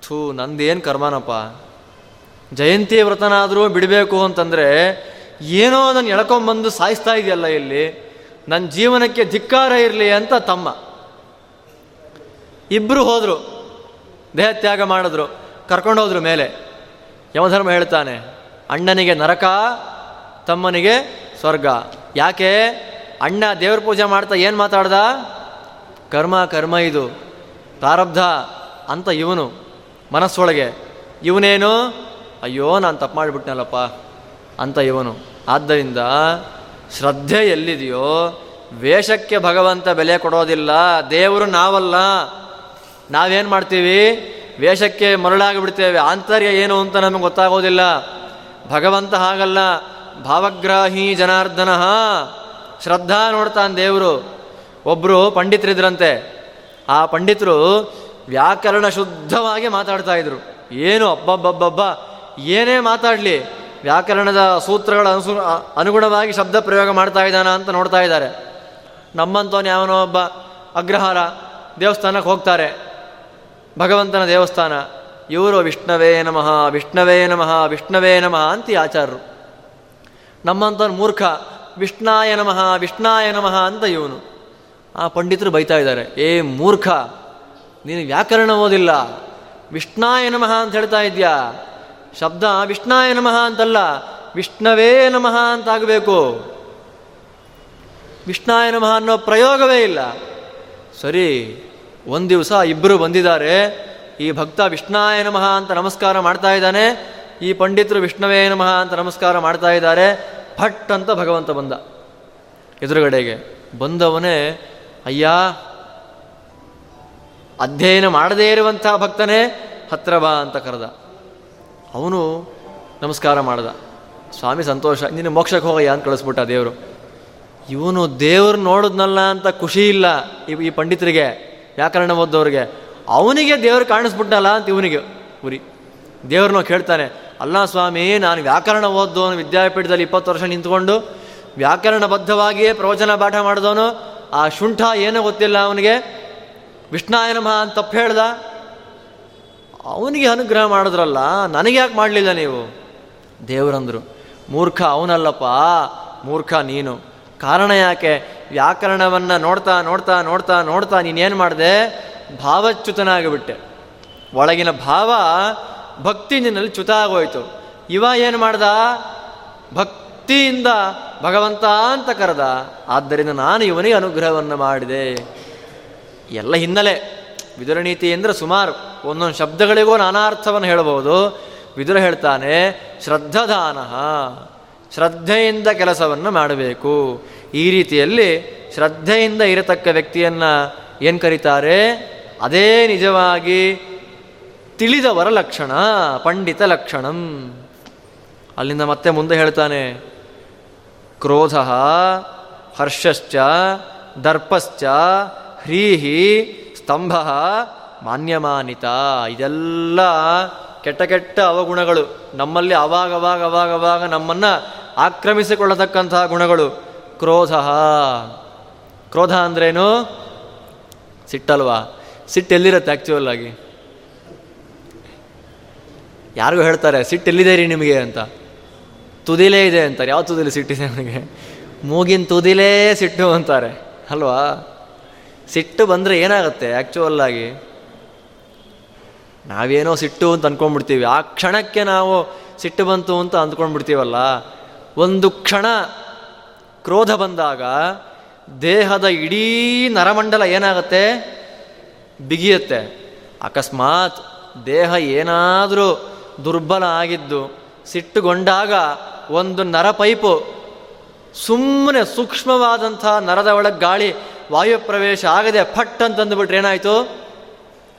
S1: ಥೂ, ನಂದೇನು ಕರ್ಮನಪ್ಪ? ಜಯಂತಿ ವ್ರತನಾದರೂ ಬಿಡಬೇಕು ಅಂತಂದರೆ ಏನೋ ನಾನು ಎಳ್ಕೊಂಬಂದು ಸಾಯಿಸ್ತಾ ಇದೆಯಲ್ಲ ಇಲ್ಲಿ ನನ್ನ ಜೀವನಕ್ಕೆ ಧಿಕ್ಕಾರ ಇರಲಿ ಅಂತ ತಮ್ಮ. ಇಬ್ಬರು ಹೋದರು ದೇಹತ್ಯಾಗ ಮಾಡಿದ್ರು ಕರ್ಕೊಂಡೋದ್ರು ಮೇಲೆ. ಯಮಧರ್ಮ ಹೇಳ್ತಾನೆ, ಅಣ್ಣನಿಗೆ ನರಕ, ತಮ್ಮನಿಗೆ ಸ್ವರ್ಗ. ಯಾಕೆ? ಅಣ್ಣ ದೇವ್ರ ಪೂಜೆ ಮಾಡ್ತಾ ಏನು ಮಾತಾಡ್ದ? ಕರ್ಮ ಕರ್ಮ ಇದು, ಪ್ರಾರಬ್ಧ ಅಂತ ಇವನು ಮನಸ್ಸೊಳಗೆ. ಇವನೇನು? ಅಯ್ಯೋ, ನಾನು ತಪ್ಪು ಮಾಡಿಬಿಟ್ನಲ್ಲಪ್ಪ ಅಂತ ಇವನು. ಆದ್ದರಿಂದ ಶ್ರದ್ಧೆ ಎಲ್ಲಿದೆಯೋ, ವೇಷಕ್ಕೆ ಭಗವಂತ ಬೆಲೆ ಕೊಡೋದಿಲ್ಲ, ದೇವರು ನಾವಲ್ಲ. ನಾವೇನು ಮಾಡ್ತೀವಿ? ವೇಷಕ್ಕೆ ಮರಳಾಗಿಬಿಡ್ತೇವೆ. ಆಂತರ್ಯ ಏನು ಅಂತ ನಮಗೆ ಗೊತ್ತಾಗೋದಿಲ್ಲ. ಭಗವಂತ ಹಾಗಲ್ಲ. ಭಾವಗ್ರಾಹಿ ಜನಾರ್ದನ. ಶ್ರದ್ಧಾ ನೋಡ್ತಾನೆ ದೇವರು. ಒಬ್ಬರು ಪಂಡಿತರಿದ್ರಂತೆ. ಆ ಪಂಡಿತರು ವ್ಯಾಕರಣ ಶುದ್ಧವಾಗಿ ಮಾತಾಡ್ತಾ ಇದ್ರು. ಏನು ಅಬ್ಬಬ್ಬಬ್ಬಬ್ಬ. ಏನೇ ಮಾತಾಡಲಿ, ವ್ಯಾಕರಣದ ಸೂತ್ರಗಳ ಅನುಸು ಅನುಗುಣವಾಗಿ ಶಬ್ದ ಪ್ರಯೋಗ ಮಾಡ್ತಾ ಇದ್ದಾನ ಅಂತ ನೋಡ್ತಾ ಇದ್ದಾರೆ. ನಮ್ಮಂತವನು ಯಾವನೋ ಒಬ್ಬ ಅಗ್ರಹಾರ, ದೇವಸ್ಥಾನಕ್ಕೆ ಹೋಗ್ತಾರೆ. ಭಗವಂತನ ದೇವಸ್ಥಾನ. ಇವರು ವಿಷ್ಣವೇ ನಮಃ ವಿಷ್ಣವೇ ನಮಃ ವಿಷ್ಣವೇ ನಮಃ ಅಂತ ಆಚಾರ್ಯರು. ನಮ್ಮಂತವನು ಮೂರ್ಖ, ವಿಷ್ಣಾಯ ನಮಃ ವಿಷ್ಣಾಯ ನಮಃ ಅಂತ ಇವನು. ಆ ಪಂಡಿತರು ಬೈತಾ ಇದ್ದಾರೆ, ಏ ಮೂರ್ಖ, ನೀನು ವ್ಯಾಕರಣ ಓದಿಲ್ಲ, ವಿಷ್ಣಾಯ ನಮಃ ಅಂತ ಹೇಳ್ತಾ ಇದೆಯಾ ಶಬ್ದ ವಿಷ್ಣಾಯ ನಮಃ ಅಂತಲ್ಲ, ವಿಷ್ಣವೇ ನಮಃ ಅಂತ ಆಗಬೇಕು ವಿಷ್ಣಾಯ ನಮಃ ಅನ್ನೋ ಪ್ರಯೋಗವೇ ಇಲ್ಲ. ಸರಿ, ಒಂದು ದಿವಸ ಇಬ್ಬರು ಬಂದಿದ್ದಾರೆ. ಈ ಭಕ್ತ ವಿಷ್ಣಾಯ ನಮಃ ಅಂತ ನಮಸ್ಕಾರ ಮಾಡ್ತಾ ಇದ್ದಾನೆ. ಈ ಪಂಡಿತರು ವಿಷ್ಣವೇ ನಮಃ ಅಂತ ನಮಸ್ಕಾರ ಮಾಡ್ತಾ ಇದ್ದಾರೆ. ಫಟ್ ಅಂತ ಭಗವಂತ ಬಂದ. ಎದುರುಗಡೆಗೆ ಬಂದವನೇ, ಅಯ್ಯ, ಅಧ್ಯಯನ ಮಾಡದೇ ಇರುವಂಥ ಭಕ್ತನೇ, ಹತ್ರ ಬಾ ಅಂತ ಕರೆದ. ಅವನು ನಮಸ್ಕಾರ ಮಾಡ್ದ. ಸ್ವಾಮಿ ಸಂತೋಷ, ನಿನ್ನ ಮೋಕ್ಷಕ್ಕೆ ಹೋಗಯ್ಯ ಅಂತ ಕಳಿಸ್ಬಿಟ್ಟ ದೇವರು. ಇವನು ದೇವ್ರು ನೋಡಿದ್ನಲ್ಲ ಅಂತ ಖುಷಿ ಇಲ್ಲ ಈ ಪಂಡಿತರಿಗೆ ವ್ಯಾಕರಣ ಓದ್ದವ್ರಿಗೆ ಅವನಿಗೆ ದೇವ್ರು ಕಾಣಿಸ್ಬಿಟ್ಟಲ್ಲ ಅಂತ ಇವನಿಗೆ ಉರಿ ದೇವ್ರನ್ನ ಕೇಳ್ತಾನೆ, ಅಲ್ಲ ಸ್ವಾಮಿ, ನಾನು ವ್ಯಾಕರಣ ಓದ್ದವನು ವಿದ್ಯಾಪೀಠದಲ್ಲಿ ಇಪ್ಪತ್ತು ವರ್ಷ ನಿಂತ್ಕೊಂಡು ವ್ಯಾಕರಣಬದ್ಧವಾಗಿಯೇ ಪ್ರವಚನ ಪಾಠ ಮಾಡಿದವನು, ಆ ಶುಂಠ ಏನೂ ಗೊತ್ತಿಲ್ಲ ಅವನಿಗೆ. ವಿಷ್ಣಾಯನಮಃ ಅಂತ ತಪ್ಪು ಹೇಳ್ದ. ಅವನಿಗೆ ಅನುಗ್ರಹ ಮಾಡಿದ್ರಲ್ಲ, ನನಗೆ ಯಾಕೆ ಮಾಡಲಿಲ್ಲ ನೀವು? ದೇವರಂದರು, ಮೂರ್ಖ ಅವನಲ್ಲಪ್ಪ, ಮೂರ್ಖ ನೀನು. ಕಾರಣ ಯಾಕೆ? ವ್ಯಾಕರಣವನ್ನು ನೋಡ್ತಾ ನೋಡ್ತಾ ನೋಡ್ತಾ ನೋಡ್ತಾ ನೀನೇನು ಮಾಡಿದೆ? ಭಾವಚ್ಯುತನಾಗಿಬಿಟ್ಟೆ. ಒಳಗಿನ ಭಾವ ಭಕ್ತಿ ನಿನ್ನಲ್ಲಿ ಚ್ಯುತ ಆಗೋಯ್ತು ಇವ ಏನು ಮಾಡ್ದ? ಭಕ್ತಿಯಿಂದ ಭಗವಂತ ಅಂತ ಕರೆದ. ಆದ್ದರಿಂದ ನಾನು ಇವನಿಗೆ ಅನುಗ್ರಹವನ್ನು ಮಾಡಿದೆ. ಎಲ್ಲ ಹಿನ್ನೆಲೆ. ವಿದುರ ನೀತಿ ಅಂದರೆ ಸುಮಾರು. ಒಂದೊಂದು ಶಬ್ದಗಳಿಗೂ ನಾನಾರ್ಥವನ್ನು ಹೇಳಬಹುದು ವಿದುರ ಹೇಳ್ತಾನೆ, ಶ್ರದ್ಧದಾನ, ಶ್ರದ್ಧೆಯಿಂದ ಕೆಲಸವನ್ನು ಮಾಡಬೇಕು. ಈ ರೀತಿಯಲ್ಲಿ ಶ್ರದ್ಧೆಯಿಂದ ಇರತಕ್ಕ ವ್ಯಕ್ತಿಯನ್ನು ಏನು ಕರೀತಾರೆ? ಅದೇ ನಿಜವಾಗಿ ತಿಳಿದವರ ಲಕ್ಷಣ, ಪಂಡಿತ ಲಕ್ಷಣಂ. ಅಲ್ಲಿಂದ ಮತ್ತೆ ಮುಂದೆ ಹೇಳ್ತಾನೆ, ಕ್ರೋಧ, ಹರ್ಷಶ್ಚ, ದರ್ಪಶ್ಚ, ಹ್ರೀಹಿ ಸ್ತಂಭ ಮಾನ್ಯಮಾನಿತ. ಇದೆಲ್ಲ ಕೆಟ್ಟ ಕೆಟ್ಟ ಅವಗುಣಗಳು. ನಮ್ಮಲ್ಲಿ ಅವಾಗ ಅವಾಗ ಅವಾಗ ಅವಾಗ ನಮ್ಮನ್ನು ಆಕ್ರಮಿಸಿಕೊಳ್ಳತಕ್ಕಂತಹ ಗುಣಗಳು. ಕ್ರೋಧ. ಕ್ರೋಧ ಅಂದ್ರೇನು? ಸಿಟ್ಟಲ್ವಾ? ಸಿಟ್ಟು ಎಲ್ಲಿರುತ್ತೆ ಆ್ಯಕ್ಚುವಲ್ ಆಗಿ? ಯಾರಿಗೂ ಹೇಳ್ತಾರೆ ಸಿಟ್ಟು ಎಲ್ಲಿದೆ ರೀ ನಿಮಗೆ ಅಂತ. ತುದಿಲೇ ಇದೆ ಅಂತಾರೆ. ಯಾವ ತುದಿಲಿ ಸಿಟ್ಟಿದೆ ನನಗೆ ಮೂಗಿನ ತುದಿಲೇ ಸಿಟ್ಟು ಅಂತಾರೆ. ಅಲ್ವಾ? ಸಿಟ್ಟು ಬಂದರೆ ಏನಾಗುತ್ತೆ ಆ್ಯಕ್ಚುವಲ್ಲಾಗಿ ಆಗಿ? ನಾವೇನೋ ಸಿಟ್ಟು ಅಂತ ಅಂದ್ಕೊಂಡ್ಬಿಡ್ತೀವಿ ಆ ಕ್ಷಣಕ್ಕೆ ನಾವು ಸಿಟ್ಟು ಬಂತು ಅಂತ ಅಂದ್ಕೊಂಡ್ಬಿಡ್ತೀವಲ್ಲ? ಒಂದು ಕ್ಷಣ ಕ್ರೋಧ ಬಂದಾಗ ದೇಹದ ಇಡೀ ನರಮಂಡಲ ಏನಾಗುತ್ತೆ? ಬಿಗಿಯುತ್ತೆ. ಅಕಸ್ಮಾತ್ ದೇಹ ಏನಾದರೂ ದುರ್ಬಲ ಆಗಿದ್ದು, ಸಿಟ್ಟುಗೊಂಡಾಗ ಒಂದು ನರ ಪೈಪು ಸುಮ್ಮನೆ ಸೂಕ್ಷ್ಮವಾದಂಥ ನರದ ಒಳಗೆ ಗಾಳಿ ವಾಯು ಪ್ರವೇಶ ಆಗದೆ ಫಟ್ ಅಂತಂದುಬಿಟ್ರೆ ಏನಾಯಿತು?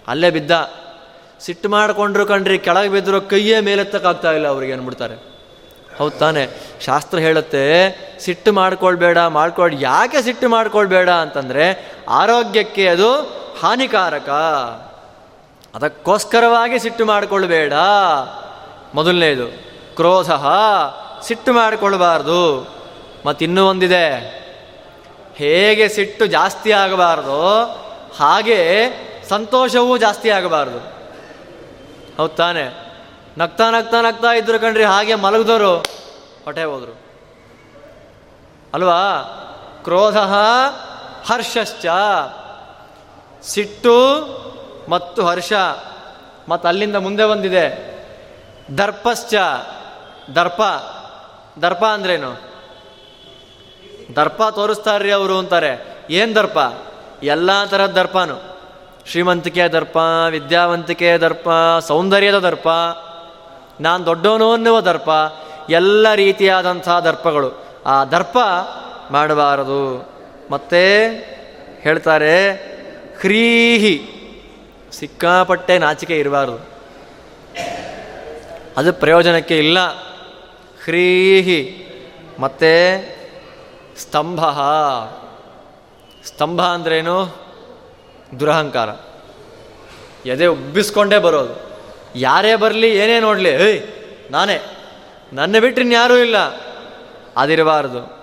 S1: ಅಲ್ಲೇ ಬಿದ್ದ. ಸಿಟ್ಟು ಮಾಡಿಕೊಂಡ್ರು ಕಣ್ರಿ, ಕೆಳಗೆ ಬಿದ್ದರೂ ಕೈಯೇ ಮೇಲೆತ್ತಕ್ಕಾಗ್ತಾ ಇಲ್ಲ ಅವ್ರಿಗೆ ಅಂದ್ಬಿಡ್ತಾರೆ. ಹೌದು ತಾನೆ. ಶಾಸ್ತ್ರ ಹೇಳುತ್ತೆ, ಸಿಟ್ಟು ಮಾಡ್ಕೊಳ್ಬೇಡ, ಮಾಡ್ಕೊಳ್, ಯಾಕೆ ಸಿಟ್ಟು ಮಾಡ್ಕೊಳ್ಬೇಡ ಅಂತಂದರೆ ಆರೋಗ್ಯಕ್ಕೆ ಅದು ಹಾನಿಕಾರಕ. ಅದಕ್ಕೋಸ್ಕರವಾಗಿ ಸಿಟ್ಟು ಮಾಡಿಕೊಳ್ಬೇಡ. ಮೊದಲನೇದು, ಕ್ರೋಧ ಸಿಟ್ಟು ಮಾಡಿಕೊಳ್ಬಾರ್ದು. ಮತ್ತಿನ್ನೂ ಒಂದಿದೆ. ಹೇಗೆ ಸಿಟ್ಟು ಜಾಸ್ತಿ ಆಗಬಾರ್ದು ಹಾಗೆ ಸಂತೋಷವೂ ಜಾಸ್ತಿ ಆಗಬಾರ್ದು. ಹೌದು ತಾನೆ. ನಗ್ತಾ ನಗ್ತಾ ನಗ್ತಾ ಇದ್ರು ಕಣ್ರಿ, ಹಾಗೆ ಮಲಗಿದವರು ಹೊಟ್ಟೆ ಹೋದರು. ಅಲ್ವಾ? ಕ್ರೋಧ ಹರ್ಷಶ್ಚ. ಸಿಟ್ಟು ಮತ್ತು ಹರ್ಷ. ಮತ್ತು ಅಲ್ಲಿಂದ ಮುಂದೆ ಬಂದಿದೆ. ದರ್ಪಶ್ಚ. ದರ್ಪ. ದರ್ಪ ಅಂದ್ರೇನು? ದರ್ಪ ತೋರಿಸ್ತಾರ್ರಿ ಅವರು ಅಂತಾರೆ. ಏನು ದರ್ಪ? ಎಲ್ಲ ಥರದ ದರ್ಪನು. ಶ್ರೀಮಂತಿಕೆಯ ದರ್ಪ ವಿದ್ಯಾವಂತಿಕೆಯ ದರ್ಪ, ಸೌಂದರ್ಯದ ದರ್ಪ, ನಾನು ದೊಡ್ಡವನು ಅನ್ನುವ ದರ್ಪ, ಎಲ್ಲ ರೀತಿಯಾದಂಥ ದರ್ಪಗಳು. ಆ ದರ್ಪ ಮಾಡಬಾರದು. ಮತ್ತೆ ಹೇಳ್ತಾರೆ, ಹ್ರೀಹಿ. ಸಿಕ್ಕಾಪಟ್ಟೆ ನಾಚಿಕೆ ಇರಬಾರದು. ಅದು ಪ್ರಯೋಜನಕ್ಕೆ ಇಲ್ಲ. ಹ್ರೀಹಿ. ಮತ್ತೆ ಸ್ತಂಭ. ಸ್ತಂಭ ಅಂದ್ರೇನು? ದುರಹಂಕಾರ. ಎದೆ ಉಬ್ಬಿಸ್ಕೊಂಡೇ ಬರೋದು. ಯಾರೇ ಬರಲಿ, ಏನೇ ನೋಡಲಿ, ಏಯ್, ನಾನೇ. ನನ್ನ ಬಿಟ್ಟರೆ ಯಾರೂ ಇಲ್ಲ. ಅದಿರಬಾರ್ದು.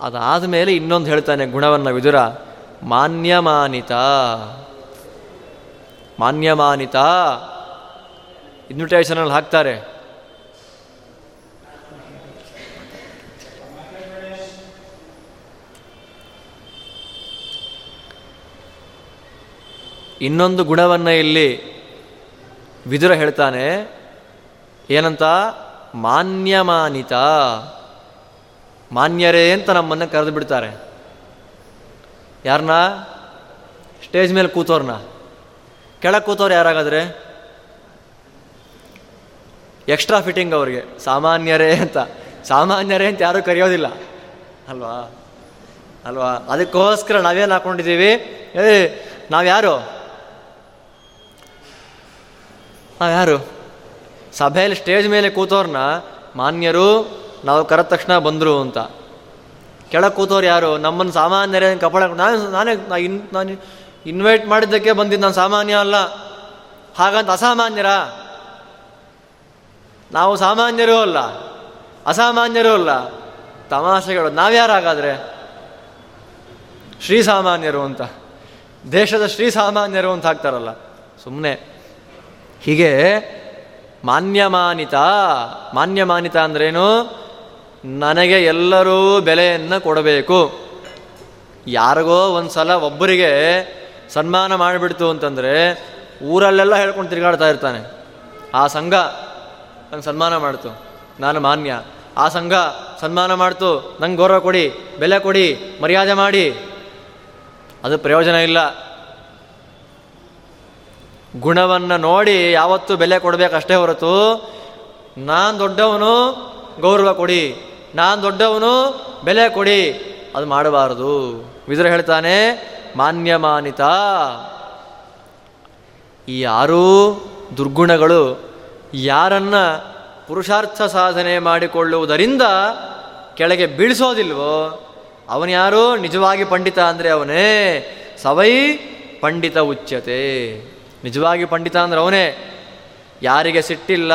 S1: ಅದಾದ ಮೇಲೆ ಇನ್ನೊಂದು ಹೇಳ್ತಾನೆ ಗುಣವನ್ನು ವಿದುರ. ಮಾನ್ಯಮಾನಿತ. ಮಾನ್ಯಮಾನಿತ. ಇನ್ವಿಟೇಷನಲ್ಲಿ ಹಾಕ್ತಾರೆ. ಇನ್ನೊಂದು ಗುಣವನ್ನು ಇಲ್ಲಿ ವಿದುರ ಹೇಳ್ತಾನೆ, ಏನಂತ? ಮಾನ್ಯಮಾನಿತ. ಮಾನ್ಯರೇ ಅಂತ ನಮ್ಮನ್ನು ಕರೆದು ಬಿಡ್ತಾರೆ. ಯಾರನ್ನ ಸ್ಟೇಜ್ ಮೇಲೆ ಕೂತೋರ್ನ. ಕೆಳಗೆ ಕೂತವ್ರು ಯಾರಾಗಾದ್ರೆ? ಎಕ್ಸ್ಟ್ರಾ ಫಿಟ್ಟಿಂಗ್ ಅವ್ರಿಗೆ. ಸಾಮಾನ್ಯರೇ ಅಂತ. ಸಾಮಾನ್ಯರೇ ಅಂತ ಯಾರೂ ಕರೆಯೋದಿಲ್ಲ. ಅಲ್ವಾ? ಅಲ್ವಾ? ಅದಕ್ಕೋಸ್ಕರ ನಾವೇನು ಹಾಕೊಂಡಿದ್ದೀವಿ? ಏ ನಾವ್ಯಾರು ನಾವ್ಯಾರು ಸಭೆಯಲ್ಲಿ ಸ್ಟೇಜ್ ಮೇಲೆ ಕೂತೋರ್ನ ಮಾನ್ಯರು ನಾವು ಕರೆದ ತಕ್ಷಣ ಬಂದರು ಅಂತ. ಕೆಳಗೆ ಕೂತೋರು ಯಾರು? ನಮ್ಮನ್ನು ಸಾಮಾನ್ಯರೇ ಕಪಾಳ ನಾನು, ನಾನೇ ಇನ್, ನಾನು ಇನ್ವೈಟ್ ಮಾಡಿದ್ದಕ್ಕೆ ಬಂದಿದ್ದು ನಾನು ಸಾಮಾನ್ಯ ಅಲ್ಲ. ಹಾಗಂತ ಅಸಾಮಾನ್ಯರ? ನಾವು ಸಾಮಾನ್ಯರು ಅಲ್ಲ. ಅಸಾಮಾನ್ಯರು ಅಲ್ಲ. ತಮಾಷೆಗಳು. ಶ್ರೀ ಶ್ರೀಸಾಮಾನ್ಯರು ಅಂತ. ದೇಶದ ಶ್ರೀಸಾಮಾನ್ಯರು ಅಂತ ಹಾಕ್ತಾರಲ್ಲ ಸುಮ್ಮನೆ ಹೀಗೆ ಮಾನ್ಯಮಾನಿತ ಮಾನ್ಯಮಾನಿತ ಅಂದ್ರೇನು? ನನಗೆ ಎಲ್ಲರೂ ಬೆಲೆಯನ್ನು ಕೊಡಬೇಕು. ಯಾರಿಗೋ ಒಂದು ಸಲ ಒಬ್ಬರಿಗೆ ಸನ್ಮಾನ ಮಾಡಿಬಿಡ್ತು ಅಂತಂದರೆ ಊರಲ್ಲೆಲ್ಲ ಹೇಳ್ಕೊಂಡು ತಿರುಗಾಡ್ತಾ ಇರ್ತಾನೆ. ಆ ಸಂಘ ನಂಗೆ ಸನ್ಮಾನ ಮಾಡ್ತು. ನಾನು ಮಾನ್ಯ. ಆ ಸಂಘ ಸನ್ಮಾನ ಮಾಡ್ತು. ನಂಗೆ ಗೌರವ ಕೊಡಿ, ಬೆಲೆ ಕೊಡಿ, ಮರ್ಯಾದೆ ಮಾಡಿ. ಅದು ಪ್ರಯೋಜನ ಇಲ್ಲ. ಗುಣವನ್ನು ನೋಡಿ ಯಾವತ್ತೂ ಬೆಲೆ ಕೊಡಬೇಕಷ್ಟೇ ಹೊರತು, ನಾನು ದೊಡ್ಡವನು ಗೌರವ ಕೊಡಿ, ನಾನು ದೊಡ್ಡವನು ಬೆಲೆ ಕೊಡಿ, ಅದು ಮಾಡಬಾರದು. ವಿದುರ ಹೇಳ್ತಾನೆ, ಮಾನ್ಯಮಾನಿತ. ಈ ಆರೂ ದುರ್ಗುಣಗಳು ಯಾರನ್ನ ಪುರುಷಾರ್ಥ ಸಾಧನೆ ಮಾಡಿಕೊಳ್ಳುವುದರಿಂದ ಕೆಳಗೆ ಬೀಳಿಸೋದಿಲ್ವೋ ಯಾರು? ನಿಜವಾಗಿ ಪಂಡಿತ ಅಂದರೆ ಅವನೇ. ಸವೈ ಪಂಡಿತ ಉಚ್ಯತೆ. ನಿಜವಾಗಿ ಪಂಡಿತ ಅಂದ್ರೆ ಅವನೇ. ಯಾರಿಗೆ ಸಿಟ್ಟಿಲ್ಲ,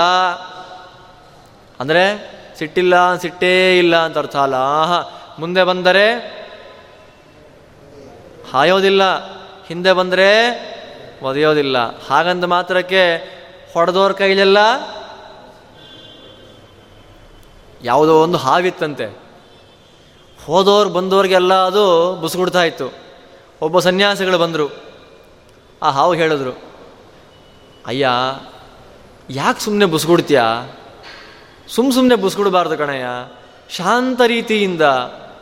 S1: ಅಂದರೆ ಸಿಟ್ಟಿಲ್ಲ, ಸಿಟ್ಟೇ ಇಲ್ಲ ಅಂತ ಅರ್ಥ ಅಲ್ಲ. ಮುಂದೆ ಬಂದರೆ ಹಾಯೋದಿಲ್ಲ, ಹಿಂದೆ ಬಂದರೆ ಒದೆಯೋದಿಲ್ಲ. ಹಾಗಂದ ಮಾತ್ರಕ್ಕೆ ಹೊಡೆದೋರ ಕೈಲೆಲ್ಲ ಯಾವುದೋ ಒಂದು ಹಾವಿತ್ತಂತೆ. ಹೋದೋರು ಬಂದವ್ರಿಗೆಲ್ಲ ಅದು ಬುಸುಗುಡ್ತಾ ಇತ್ತು. ಒಬ್ಬ ಸನ್ಯಾಸಿಗಳು ಬಂದರು. ಆ ಹಾವು ಹೇಳಿದ್ರು ಅಯ್ಯ, ಯಾಕೆ ಸುಮ್ಮನೆ ಬುಸ್ಗುಡ್ತೀಯ ಸುಮ್ಮ ಸುಮ್ಮನೆ ಬುಸ್ಗುಡ್ಬಾರ್ದು ಕಣಯ್ಯ. ಶಾಂತ ರೀತಿಯಿಂದ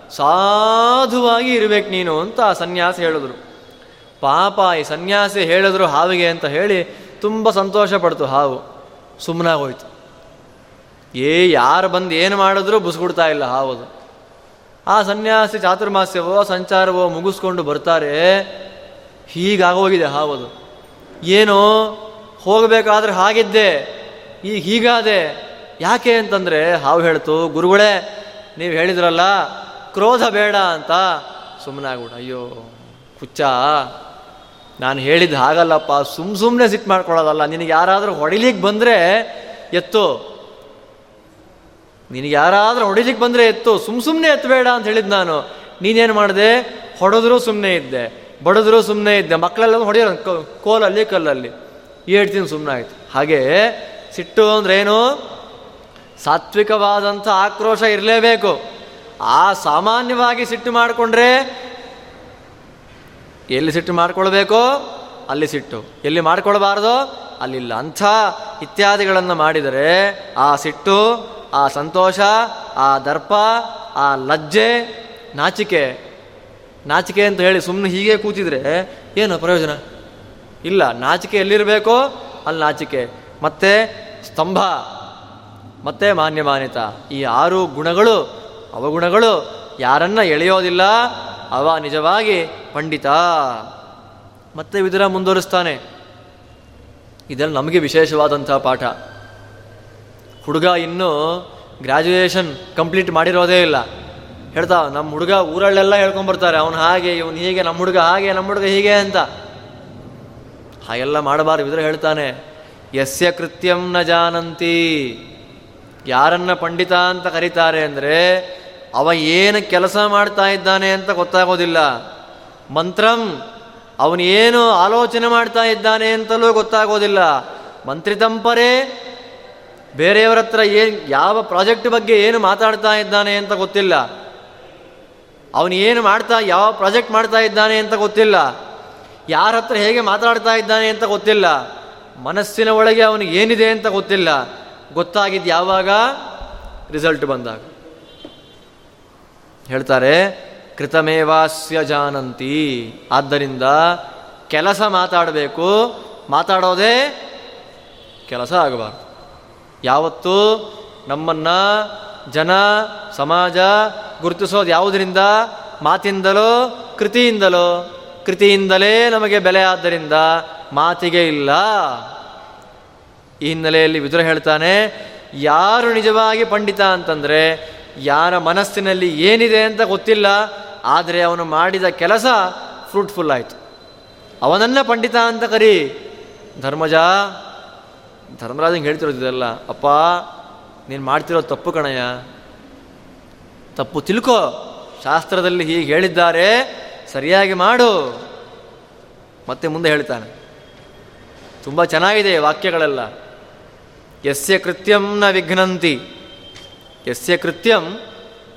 S1: ಸಾಧುವಾಗಿ ಇರಬೇಕು ನೀನು ಅಂತ ಆ ಸನ್ಯಾಸಿ ಹೇಳಿದ್ರು. ಪಾಪ, ಈ ಸನ್ಯಾಸಿ ಹೇಳಿದ್ರು ಹಾವಿಗೆ ಅಂತ ಹೇಳಿ ತುಂಬ ಸಂತೋಷ ಪಡ್ತು ಹಾವು. ಸುಮ್ಮನಾಗೋಯ್ತು ಏ, ಯಾರು ಬಂದು ಏನು ಮಾಡಿದ್ರೂ ಬುಸ್ಗುಡ್ತಾ ಇಲ್ಲ ಹಾವದು ಆ ಸನ್ಯಾಸಿ ಚಾತುರ್ಮಾಸ್ಯವೋ, ಸಂಚಾರವೋ ಮುಗಿಸ್ಕೊಂಡು ಬರ್ತಾರೆ. ಹೀಗಾಗೋಗಿದೆ ಹಾವದು ಏನು ಹೋಗಬೇಕಾದ್ರೆ ಹಾಗಿದ್ದೆ, ಈಗ ಹೀಗಾದೆ. ಯಾಕೆ ಅಂತಂದರೆ, ಹಾವು ಹೇಳ್ತು, ಗುರುಗಳೇ, ನೀವು ಹೇಳಿದ್ರಲ್ಲ, ಕ್ರೋಧ ಬೇಡ ಅಂತ. ಸುಮ್ಮನಾಗ್ಬಿಡ ಅಯ್ಯೋ, ಹುಚ್ಚ. ನಾನು ಹೇಳಿದ್ದು ಹಾಗಲ್ಲಪ್ಪ ಸುಮ್ಮ ಸುಮ್ಮನೆ ಸಿಟ್ಟು ಮಾಡ್ಕೊಳ್ಳೋದಲ್ಲ. ನಿನಗೆ ಯಾರಾದರೂ ಹೊಡಿಲಿಕ್ಕೆ ಬಂದರೆ ಎತ್ತು. ನಿನಗೆ ಯಾರಾದರೂ ಹೊಡಿಲಿಕ್ಕೆ ಬಂದರೆ ಎತ್ತು. ಸುಮ್ಮ ಸುಮ್ಮನೆ ಎತ್ತಬೇಡ ಅಂತ ಹೇಳಿದ್ದು ನಾನು. ನೀನೇನು ಮಾಡಿದೆ? ಹೊಡೆದ್ರೂ ಸುಮ್ಮನೆ ಇದ್ದೆ. ಬಡಿದ್ರೂ ಸುಮ್ಮನೆ ಇದ್ದೆ. ಮಕ್ಕಳೆಲ್ಲ ಹೊಡೆಯೋರು ಕೋಲಲ್ಲಿ, ಕಲ್ಲಲ್ಲಿ. ಏಳ್ತೀನಿ ಸುಮ್ಮನೆ ಆಯ್ತು ಹಾಗೆ ಸಿಟ್ಟು ಅಂದ್ರೆ ಏನು? ಸಾತ್ವಿಕವಾದಂಥ ಆಕ್ರೋಶ ಇರಲೇಬೇಕು. ಆ ಸಾಮಾನ್ಯವಾಗಿ ಸಿಟ್ಟು ಮಾಡಿಕೊಂಡ್ರೆ ಎಲ್ಲಿ ಸಿಟ್ಟು ಮಾಡ್ಕೊಳ್ಬೇಕೋ ಅಲ್ಲಿ ಸಿಟ್ಟು. ಎಲ್ಲಿ ಮಾಡ್ಕೊಳ್ಬಾರ್ದೋ ಅಲ್ಲಿಲ್ಲ. ಅಂಥ ಇತ್ಯಾದಿಗಳನ್ನು ಮಾಡಿದರೆ ಆ ಸಿಟ್ಟು, ಆ ಸಂತೋಷ, ಆ ದರ್ಪ, ಆ ಲಜ್ಜೆ, ನಾಚಿಕೆ ನಾಚಿಕೆ ಅಂತ ಹೇಳಿ ಸುಮ್ಮನೆ ಹೀಗೆ ಕೂತಿದ್ರೆ ಏನು ಪ್ರಯೋಜನ? ಇಲ್ಲ, ನಾಚಿಕೆ ಎಲ್ಲಿರಬೇಕೋ ಅಲ್ಲಿ ನಾಚಿಕೆ. ಮತ್ತೆ ಸ್ತಂಭ, ಮತ್ತೆ ಮಾನ್ಯಮಾನಿತ. ಈ ಆರು ಗುಣಗಳು, ಅವಗುಣಗಳು ಯಾರನ್ನ ಎಳೆಯೋದಿಲ್ಲ, ಅವ ನಿಜವಾಗಿ ಪಂಡಿತ. ಮತ್ತೆ ವಿದುರ ಮುಂದುವರಿಸ್ತಾನೆ. ಇದೆಲ್ಲ ನಮಗೆ ವಿಶೇಷವಾದಂಥ ಪಾಠ. ಹುಡುಗ ಇನ್ನೂ ಗ್ರ್ಯಾಜುಯೇಷನ್ ಕಂಪ್ಲೀಟ್ ಮಾಡಿರೋದೇ ಇಲ್ಲ. ಹೇಳ್ತಾ ನಮ್ಮ ಹುಡುಗ ಊರಲ್ಲೆಲ್ಲ ಹೇಳ್ಕೊಂಬರ್ತಾರೆ ಅವನು ಹಾಗೆ, ಇವನು ಹೀಗೆ ನಮ್ಮ ಹುಡುಗ ಹಾಗೆ ನಮ್ಮ ಹುಡುಗ ಹೀಗೆ ಅಂತ. ಹಾಗೆಲ್ಲ ಮಾಡಬಾರ್ದು. ಇದ್ರೆ ಹೇಳ್ತಾನೆ, ಯಸ್ಯ ಕೃತ್ಯಂ ನ ಜಾನಂತಿ. ಯಾರನ್ನ ಪಂಡಿತ ಅಂತ ಕರೀತಾರೆ ಅಂದರೆ, ಅವ ಏನು ಕೆಲಸ ಮಾಡ್ತಾ ಇದ್ದಾನೆ ಅಂತ ಗೊತ್ತಾಗೋದಿಲ್ಲ. ಮಂತ್ರಂ ಅವನೇನು ಆಲೋಚನೆ ಮಾಡ್ತಾ ಇದ್ದಾನೆ ಅಂತಲೂ ಗೊತ್ತಾಗೋದಿಲ್ಲ. ಮಂತ್ರಿತಂಪರೇ ಬೇರೆಯವರ ಹತ್ರ ಏನು, ಯಾವ ಪ್ರಾಜೆಕ್ಟ್ ಬಗ್ಗೆ ಏನು ಮಾತಾಡ್ತಾ ಇದ್ದಾನೆ ಅಂತ ಗೊತ್ತಿಲ್ಲ. ಅವನು ಏನು ಮಾಡ್ತಾ, ಯಾವ ಪ್ರಾಜೆಕ್ಟ್ ಮಾಡ್ತಾ ಇದ್ದಾನೆ ಅಂತ ಗೊತ್ತಿಲ್ಲ. ಯಾರ ಹತ್ರ ಹೇಗೆ ಮಾತಾಡ್ತಾ ಇದ್ದಾನೆ ಅಂತ ಗೊತ್ತಿಲ್ಲ. ಮನಸ್ಸಿನ ಒಳಗೆ ಅವನಿಗೆ ಏನಿದೆ ಅಂತ ಗೊತ್ತಿಲ್ಲ. ಗೊತ್ತಾಗಿದ್ದು ಯಾವಾಗ? ರಿಸಲ್ಟ್ ಬಂದಾಗ. ಹೇಳ್ತಾರೆ, ಕೃತಮೇವಾಸ್ಯ ಜಾನಂತಿ. ಆದ್ದರಿಂದ ಕೆಲಸ ಮಾತಾಡಬೇಕು. ಮಾತಾಡೋದೇ ಕೆಲಸ ಆಗಬಾರ್ದು. ಯಾವತ್ತು ನಮ್ಮನ್ನ ಜನ, ಸಮಾಜ ಗುರುತಿಸೋದು ಯಾವುದರಿಂದ? ಮಾತಿಂದಲೋ, ಕೃತಿಯಿಂದಲೋ. ಕೃತಿಯಿಂದಲೇ ನಮಗೆ ಬೆಲೆ ಆದ್ದರಿಂದ ಮಾತಿಗೆ ಇಲ್ಲ. ಈ ಹಿನ್ನೆಲೆಯಲ್ಲಿ ವಿದುರ ಹೇಳ್ತಾನೆ, ಯಾರು ನಿಜವಾಗಿ ಪಂಡಿತ ಅಂತಂದರೆ ಯಾರ ಮನಸ್ಸಿನಲ್ಲಿ ಏನಿದೆ ಅಂತ ಗೊತ್ತಿಲ್ಲ, ಆದರೆ ಅವನು ಮಾಡಿದ ಕೆಲಸ ಫ್ರೂಟ್ಫುಲ್ ಆಯಿತು. ಅವನನ್ನ ಪಂಡಿತ ಅಂತ ಕರಿ. ಧರ್ಮಜ ಧರ್ಮರಾಜಂಗೆ ಹೇಳ್ತಿರೋದಿದೆಲ್ಲ ಅಪ್ಪ, ನೀನು ಮಾಡ್ತಿರೋ ತಪ್ಪು ಕಣಯ್ಯ. ತಪ್ಪು ತಿಳ್ಕೋ. ಶಾಸ್ತ್ರದಲ್ಲಿ ಹೀಗೆ ಹೇಳಿದ್ದಾರೆ ಸರಿಯಾಗಿ ಮಾಡು. ಮತ್ತೆ ಮುಂದೆ ಹೇಳ್ತಾನೆ. ತುಂಬ ಚೆನ್ನಾಗಿದೆ ವಾಕ್ಯಗಳೆಲ್ಲ. ಯಸ್ಯ ಕೃತ್ಯಂನ ವಿಘ್ನಂತಿ. ಯಸ್ಯ ಕೃತ್ಯಂ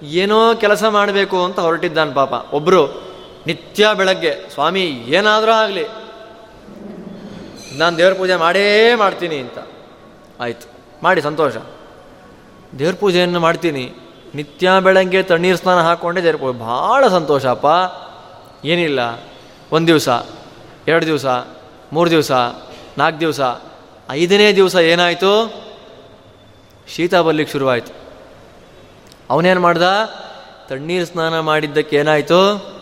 S1: ಏನೋ ಕೆಲಸ ಮಾಡಬೇಕು ಅಂತ ಹೊರಟಿದ್ದಾನೆ ಪಾಪ. ಒಬ್ಬರು ನಿತ್ಯ ಬೆಳಗ್ಗೆ, ಸ್ವಾಮಿ, ಏನಾದರೂ ಆಗಲಿ. ನಾನು ದೇವ್ರ ಪೂಜೆ ಮಾಡೇ ಮಾಡ್ತೀನಿ ಅಂತ. ಆಯಿತು. ಮಾಡಿ, ಸಂತೋಷ. ದೇವ್ರ ಪೂಜೆಯನ್ನು ಮಾಡ್ತೀನಿ. ನಿತ್ಯ ಬೆಳಗ್ಗೆ ತಣ್ಣೀರು ಸ್ನಾನ ಹಾಕ್ಕೊಂಡೆ ದೇವ್ರ ಪೂಜೆ. ಭಾಳ ಸಂತೋಷಪ್ಪ ಏನಿಲ್ಲ. ಒಂದು ದಿವಸ, ಎರಡು ದಿವಸ, ಮೂರು ದಿವಸ, ನಾಲ್ಕು ದಿವಸ, ಐದನೇ ದಿವಸ ಏನಾಯಿತು? ಶೀತ ಬರ್ಲಿಕ್ಕೆ ಶುರುವಾಯಿತು. ಅವನೇನು ಮಾಡ್ದ? ತಣ್ಣೀರು ಸ್ನಾನ ಮಾಡಿದ್ದಕ್ಕೆ ಏನಾಯಿತು?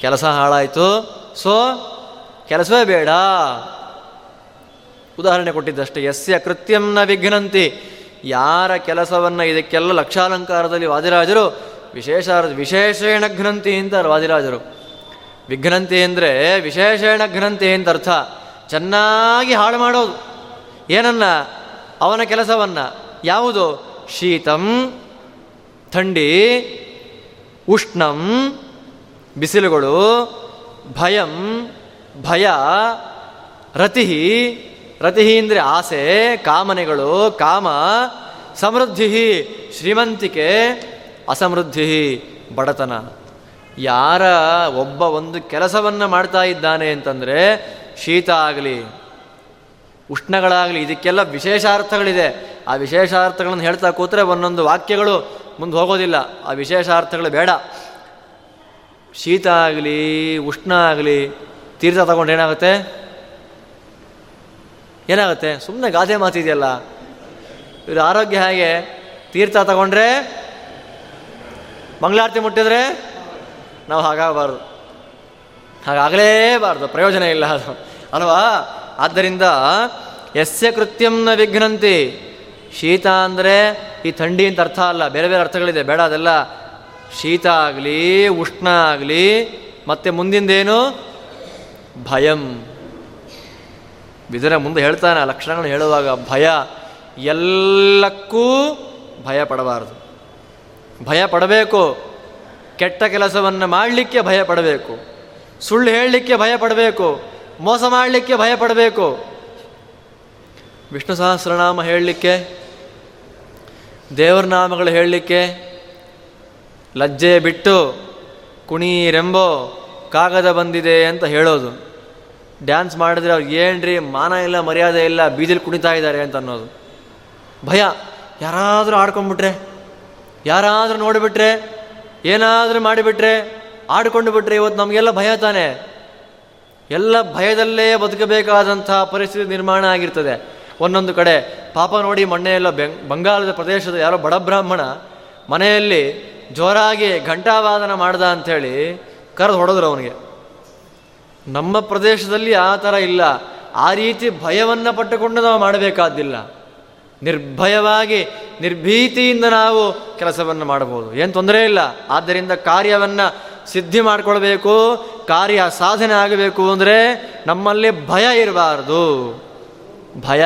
S1: ಕೆಲಸ ಹಾಳಾಯಿತು. ಸೊ, ಕೆಲಸವೇ ಬೇಡ. ಉದಾಹರಣೆ ಕೊಟ್ಟಿದ್ದಷ್ಟೇ, ಯಸ್ಯ ಕೃತ್ಯಂನ ವಿಘ್ನಂತಿ. ಯಾರ ಕೆಲಸವನ್ನು ಇದಕ್ಕೆಲ್ಲ ಲಕ್ಷಾಲಂಕಾರದಲ್ಲಿ ವಾದಿರಾಜರು ವಿಶೇಷ ವಿಶೇಷೇಣ ಘ್ನಂತಿ ಅಂತ ವಾದಿರಾಜರು. ವಿಘ್ನಂತಿ ಅಂದರೆ ವಿಶೇಷೇಣ ಘ್ನಂತಿ ಅಂತ ಅರ್ಥ. ಚೆನ್ನಾಗಿ ಹಾಳು ಮಾಡೋದು. ಏನನ್ನ? ಅವನ ಕೆಲಸವನ್ನು. ಯಾವುದು? ಶೀತಂ, ಥಂಡಿ, ಉಷ್ಣಂ, ಬಿಸಿಲುಗಳು, ಭಯಂ, ಭಯ ರತಿ ರತಿ ಅಂದರೆ ಆಸೆ, ಕಾಮನೆಗಳು, ಕಾಮ ಸಮೃದ್ಧಿ ಶ್ರೀಮಂತಿಕೆ ಅಸಮೃದ್ಧಿ ಬಡತನ. ಯಾರ ಒಬ್ಬ ಒಂದು ಕೆಲಸವನ್ನು ಮಾಡ್ತಾ ಇದ್ದಾನೆ ಅಂತಂದರೆ ಶೀತ ಆಗಲಿ, ಉಷ್ಣಗಳಾಗಲಿ, ಇದಕ್ಕೆಲ್ಲ ವಿಶೇಷಾರ್ಥಗಳಿದೆ. ಆ ವಿಶೇಷಾರ್ಥಗಳನ್ನು ಹೇಳ್ತಾ ಕೂತ್ರೆ ಒಂದೊಂದು ವಾಕ್ಯಗಳು ಮುಂದೆ ಹೋಗೋದಿಲ್ಲ. ಆ ವಿಶೇಷಾರ್ಥಗಳು ಬೇಡ. ಶೀತ ಆಗಲಿ, ಉಷ್ಣ ಆಗಲಿ, ತೀರ್ಥ ತಗೊಂಡ್ರೆ ಏನಾಗುತ್ತೆ? ಏನಾಗುತ್ತೆ? ಸುಮ್ಮನೆ ಗಾದೆ ಮಾತಿದೆಯಲ್ಲ. ಇವ್ರ ಆರೋಗ್ಯ ಹಾಗೆ? ತೀರ್ಥ ತಗೊಂಡ್ರೆ ಮಂಗಳಾರತಿ ಮುಟ್ಟಿದ್ರೆ ನಾವು ಹಾಗಾಗಬಾರ್ದು. ಹಾಗಾಗಲೇಬಾರ್ದು, ಪ್ರಯೋಜನ ಇಲ್ಲ ಅದು. ಅಲ್ವಾ? ಆದ್ದರಿಂದ ಯಸ್ಯ ಕೃತ್ಯಂನ ವಿಘ್ನಂತಿ. ಶೀತ ಅಂದರೆ ಈ ಥಂಡಿ ಅಂತ ಅರ್ಥ ಅಲ್ಲ, ಬೇರೆ ಬೇರೆ ಅರ್ಥಗಳಿದೆ, ಬೇಡ ಅದೆಲ್ಲ. ಶೀತ ಆಗಲಿ, ಉಷ್ಣ ಆಗಲಿ, ಮತ್ತು ಮುಂದಿಂದೇನು? ಭಯಂ. ಬಿದರೆ ಮುಂದೆ ಹೇಳ್ತಾನೆ ಲಕ್ಷಣಗಳನ್ನು ಹೇಳುವಾಗ ಭಯ. ಎಲ್ಲಕ್ಕೂ ಭಯ ಪಡಬಾರದು ಭಯ ಪಡಬೇಕು. ಕೆಟ್ಟ ಕೆಲಸವನ್ನು ಮಾಡಲಿಕ್ಕೆ ಭಯ ಪಡಬೇಕು. ಸುಳ್ಳು ಹೇಳಲಿಕ್ಕೆ ಭಯ ಪಡಬೇಕು. ಮೋಸ ಮಾಡಲಿಕ್ಕೆ ಭಯ ಪಡಬೇಕು. ವಿಷ್ಣು ಸಹಸ್ರನಾಮ ಹೇಳಲಿಕ್ಕೆ, ದೇವರ ನಾಮಗಳು ಹೇಳಲಿಕ್ಕೆ, ಲಜ್ಜೆ ಬಿಟ್ಟು ಕುಣೀರೆಂಬೋ ಕಾಗದ ಬಂದಿದೆ ಅಂತ ಹೇಳೋದು. ಡ್ಯಾನ್ಸ್ ಮಾಡಿದ್ರೆ ಅವ್ರು, ಏನ್ರಿ, ಮಾನ ಇಲ್ಲ, ಮರ್ಯಾದೆ ಇಲ್ಲ, ಬೀದಿಲಿ ಕುಣಿತಾ ಇದ್ದಾರೆ ಅಂತ ಅನ್ನೋದು. ಭಯ. ಯಾರಾದರೂ ಆಡ್ಕೊಂಡ್ಬಿಟ್ರೆ ಯಾರಾದರೂ ನೋಡಿಬಿಟ್ರೆ, ಏನಾದರೂ ಮಾಡಿಬಿಟ್ರೆ, ಆಡಿಕೊಂಡು ಬಿಟ್ರೆ ಇವತ್ತು ನಮಗೆಲ್ಲ ಭಯ ತಾನೆ. ಎಲ್ಲ ಭಯದಲ್ಲೇ ಬದುಕಬೇಕಾದಂಥ ಪರಿಸ್ಥಿತಿ ನಿರ್ಮಾಣ ಆಗಿರ್ತದೆ. ಒಂದೊಂದು ಕಡೆ ಪಾಪ ನೋಡಿ ಮೊನ್ನೆಯೆಲ್ಲ ಬೆಂಗ್ ಬಂಗಾಳದ ಪ್ರದೇಶದ ಯಾರೋ ಬಡ ಬ್ರಾಹ್ಮಣ ಮನೆಯಲ್ಲಿ ಜೋರಾಗಿ ಘಂಟಾವಾದನ ಮಾಡ್ದ ಅಂಥೇಳಿ ಕರೆದು ಹೊಡೆದ್ರು ಅವನಿಗೆ. ನಮ್ಮ ಪ್ರದೇಶದಲ್ಲಿ ಆ ಥರ ಇಲ್ಲ. ಆ ರೀತಿ ಭಯವನ್ನು ಪಟ್ಟುಕೊಂಡು ನಾವು ಮಾಡಬೇಕಾದ್ದಿಲ್ಲ. ನಿರ್ಭಯವಾಗಿ, ನಿರ್ಭೀತಿಯಿಂದ ನಾವು ಕೆಲಸವನ್ನು ಮಾಡಬಹುದು. ಏನು ತೊಂದರೆ ಇಲ್ಲ. ಆದ್ದರಿಂದ ಕಾರ್ಯವನ್ನು ಸಿದ್ಧಿ ಮಾಡಿಕೊಳ್ಬೇಕು, ಕಾರ್ಯ ಸಾಧನೆ ಆಗಬೇಕು ಅಂದರೆ ನಮ್ಮಲ್ಲಿ ಭಯ ಇರಬಾರ್ದು. ಭಯ,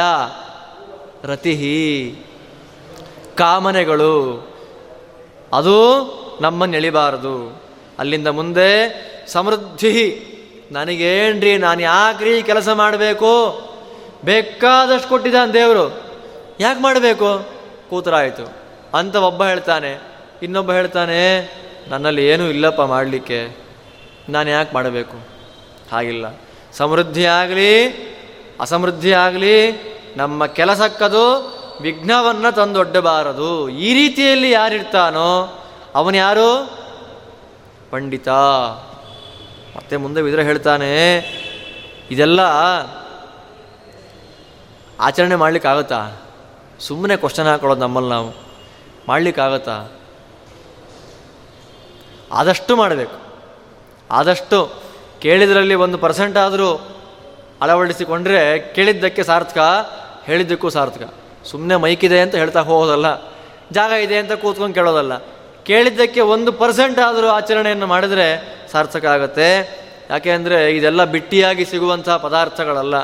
S1: ರತಿಹಿ, ಕಾಮನೆಗಳು, ಅದು ನಮ್ಮನ್ನು ಎಳಿಬಾರದು. ಅಲ್ಲಿಂದ ಮುಂದೆ ಸಮೃದ್ಧಿ, ನನಗೇನ್ರಿ, ನಾನು ಯಾಕ್ರಿ ಕೆಲಸ ಮಾಡಬೇಕು? ಬೇಕಾದಷ್ಟು ಕೊಟ್ಟಿದ್ದಾನೆ ದೇವರು. ಯಾಕೆ ಮಾಡಬೇಕು? ಕೂತರಾಯಿತು. ಅಂತ ಒಬ್ಬ ಹೇಳ್ತಾನೆ, ಇನ್ನೊಬ್ಬ ಹೇಳ್ತಾನೆ, ನನ್ನಲ್ಲಿ ಏನೂ ಇಲ್ಲಪ್ಪ ಮಾಡಲಿಕ್ಕೆ. ನಾನು ಯಾಕೆ ಮಾಡಬೇಕು? ಹಾಗಿಲ್ಲ. ಸಮೃದ್ಧಿ ಆಗಲಿ, ಅಸಮೃದ್ಧಿ ಆಗಲಿ, ನಮ್ಮ ಕೆಲಸಕ್ಕದು ವಿಘ್ನವನ್ನು ತಂದೊಡ್ಡಬಾರದು. ಈ ರೀತಿಯಲ್ಲಿ ಯಾರಿರ್ತಾನೋ, ಅವನು ಯಾರು? ಪಂಡಿತ. ಮತ್ತೆ ಮುಂದೆ ವಿದ್ರ ಹೇಳ್ತಾನೆ, ಇದೆಲ್ಲ ಆಚರಣೆ ಮಾಡ್ಲಿಕ್ಕಾಗತ್ತಾ? ಸುಮ್ಮನೆ ಕ್ವಶನ್ ಹಾಕೊಳ್ಳೋದು ನಮ್ಮಲ್ಲಿ ನಾವು. ಮಾಡಲಿಕ್ಕಾಗತ್ತಾ? ಆದಷ್ಟು ಮಾಡಬೇಕು. ಆದಷ್ಟು ಕೇಳಿದ್ರಲ್ಲಿ ಒಂದು ಪರ್ಸೆಂಟ್ ಆದರೂ ಅಳವಡಿಸಿಕೊಂಡ್ರೆ ಕೇಳಿದ್ದಕ್ಕೆ ಸಾರ್ಥಕ, ಹೇಳಿದ್ದಕ್ಕೂ ಸಾರ್ಥಕ. ಸುಮ್ಮನೆ ಮೈಕಿದೆ ಅಂತ ಹೇಳ್ತಾ ಹೋಗೋದಲ್ಲ. ಜಾಗ ಇದೆ ಅಂತ ಕೂತ್ಕೊಂಡು ಕೇಳೋದಲ್ಲ. ಕೇಳಿದ್ದಕ್ಕೆ ಒಂದು ಪರ್ಸೆಂಟ್ ಆದರೂ ಆಚರಣೆಯನ್ನು ಮಾಡಿದರೆ ಸಾರ್ಥಕ ಆಗುತ್ತೆ. ಯಾಕೆ ಅಂದರೆ ಇದೆಲ್ಲ ಬಿಟ್ಟಿಯಾಗಿ ಸಿಗುವಂಥ ಪದಾರ್ಥಗಳಲ್ಲ.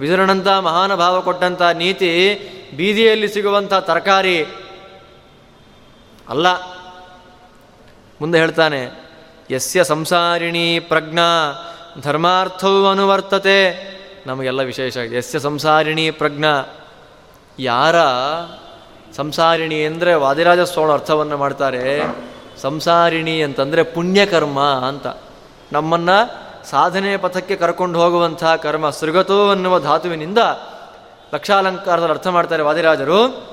S1: ವಿದುರನಂಥ ಮಹಾನುಭಾವ ಕೊಟ್ಟಂಥ ನೀತಿ ಬೀದಿಯಲ್ಲಿ ಸಿಗುವಂಥ ತರಕಾರಿ ಅಲ್ಲ. ಮುಂದೆ ಹೇಳ್ತಾನೆ, ಯಸ್ಯ ಸಂಸಾರಿಣಿ ಪ್ರಜ್ಞಾ ಧರ್ಮಾರ್ಥವು ಅನುವರ್ತತೆ. ನಮಗೆಲ್ಲ ವಿಶೇಷ ಯಸ್ಯ ಸಂಸಾರಿಣಿ ಪ್ರಜ್ಞಾ. ಯಾರ ಸಂಸಾರಿಣಿ ಅಂದರೆ ವಾದಿರಾಜ ಸ್ವಾಮಿ ಅರ್ಥವನ್ನು ಮಾಡ್ತಾರೆ. ಸಂಸಾರಿಣಿ ಅಂತಂದರೆ ಪುಣ್ಯಕರ್ಮ ಅಂತ. ನಮ್ಮನ್ನು ಸಾಧನೆ ಪಥಕ್ಕೆ ಕರ್ಕೊಂಡು ಹೋಗುವಂಥ ಕರ್ಮ ಸೃಗತೋ ಅನ್ನುವ ಧಾತುವಿನಿಂದ ಲಕ್ಷಾಲಂಕಾರದಲ್ಲಿ ಅರ್ಥ ಮಾಡ್ತಾರೆ ವಾದಿರಾಜರು.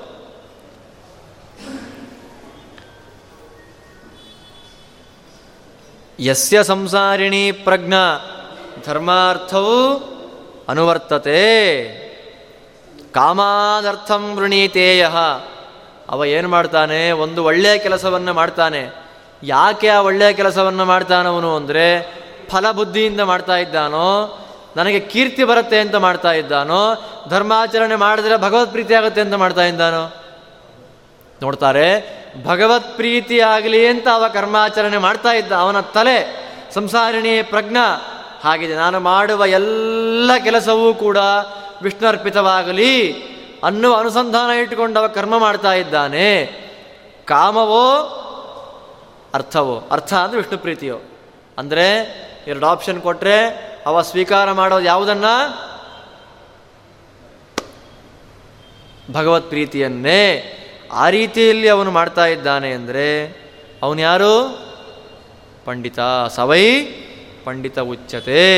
S1: ಯಸ್ಯ ಸಂಸಾರಿಣಿ ಪ್ರಜ್ಞ, ಧರ್ಮಾರ್ಥವು ಅನುವರ್ತತೆ. ಕಾಮಾದರ್ಥಂ ವೃಣೀತೇಯ. ಅವ ಏನು ಮಾಡ್ತಾನೆ? ಒಂದು ಒಳ್ಳೆಯ ಕೆಲಸವನ್ನು ಮಾಡ್ತಾನೆ. ಯಾಕೆ ಆ ಒಳ್ಳೆಯ ಕೆಲಸವನ್ನು ಮಾಡ್ತಾನವನು ಅಂದರೆ ಫಲಬುದ್ಧಿಯಿಂದ ಮಾಡ್ತಾ ಇದ್ದಾನೋ ನನಗೆ ಕೀರ್ತಿ ಬರುತ್ತೆ ಅಂತ ಮಾಡ್ತಾ ಇದ್ದಾನೋ? ಧರ್ಮಾಚರಣೆ ಮಾಡಿದ್ರೆ ಭಗವತ್ ಪ್ರೀತಿ ಆಗುತ್ತೆ ಅಂತ ಮಾಡ್ತಾ ಇದ್ದಾನೋ? ನೋಡ್ತಾರೆ, ಭಗವತ್ ಪ್ರೀತಿ ಆಗಲಿ ಅಂತ ಅವ ಕರ್ಮಾಚರಣೆ ಮಾಡ್ತಾ ಇದ್ದ, ಅವನ ತಲೆ ಸಂಸಾರಿಣಿ ಪ್ರಜ್ಞಾ. ಹಾಗಿದೆ, ನಾನು ಮಾಡುವ ಎಲ್ಲ ಕೆಲಸವೂ ಕೂಡ ವಿಷ್ಣುರ್ಪಿತವಾಗಲಿ ಅನ್ನುವ ಅನುಸಂಧಾನ ಇಟ್ಟುಕೊಂಡು ಅವ ಕರ್ಮ ಮಾಡ್ತಾ ಇದ್ದಾನೆ. ಕಾಮವೋ, ಅರ್ಥವೋ? ಅರ್ಥ ಅಂದರೆ ವಿಷ್ಣು ಪ್ರೀತಿಯೋ? ಅಂದರೆ ಎರಡು ಆಪ್ಷನ್ ಕೊಟ್ಟರೆ ಅವ ಸ್ವೀಕಾರ ಮಾಡೋದು ಯಾವುದನ್ನ? ಭಗವತ್ ಪ್ರೀತಿಯನ್ನೇ. ಆ ರೀತಿಯಲ್ಲಿ ಅವನು ಮಾಡ್ತಾ ಇದ್ದಾನೆ ಅಂದರೆ ಅವನು ಯಾರು? ಪಂಡಿತ. ಸವೈ ಪಂಡಿತ ಉಚ್ಚತೆ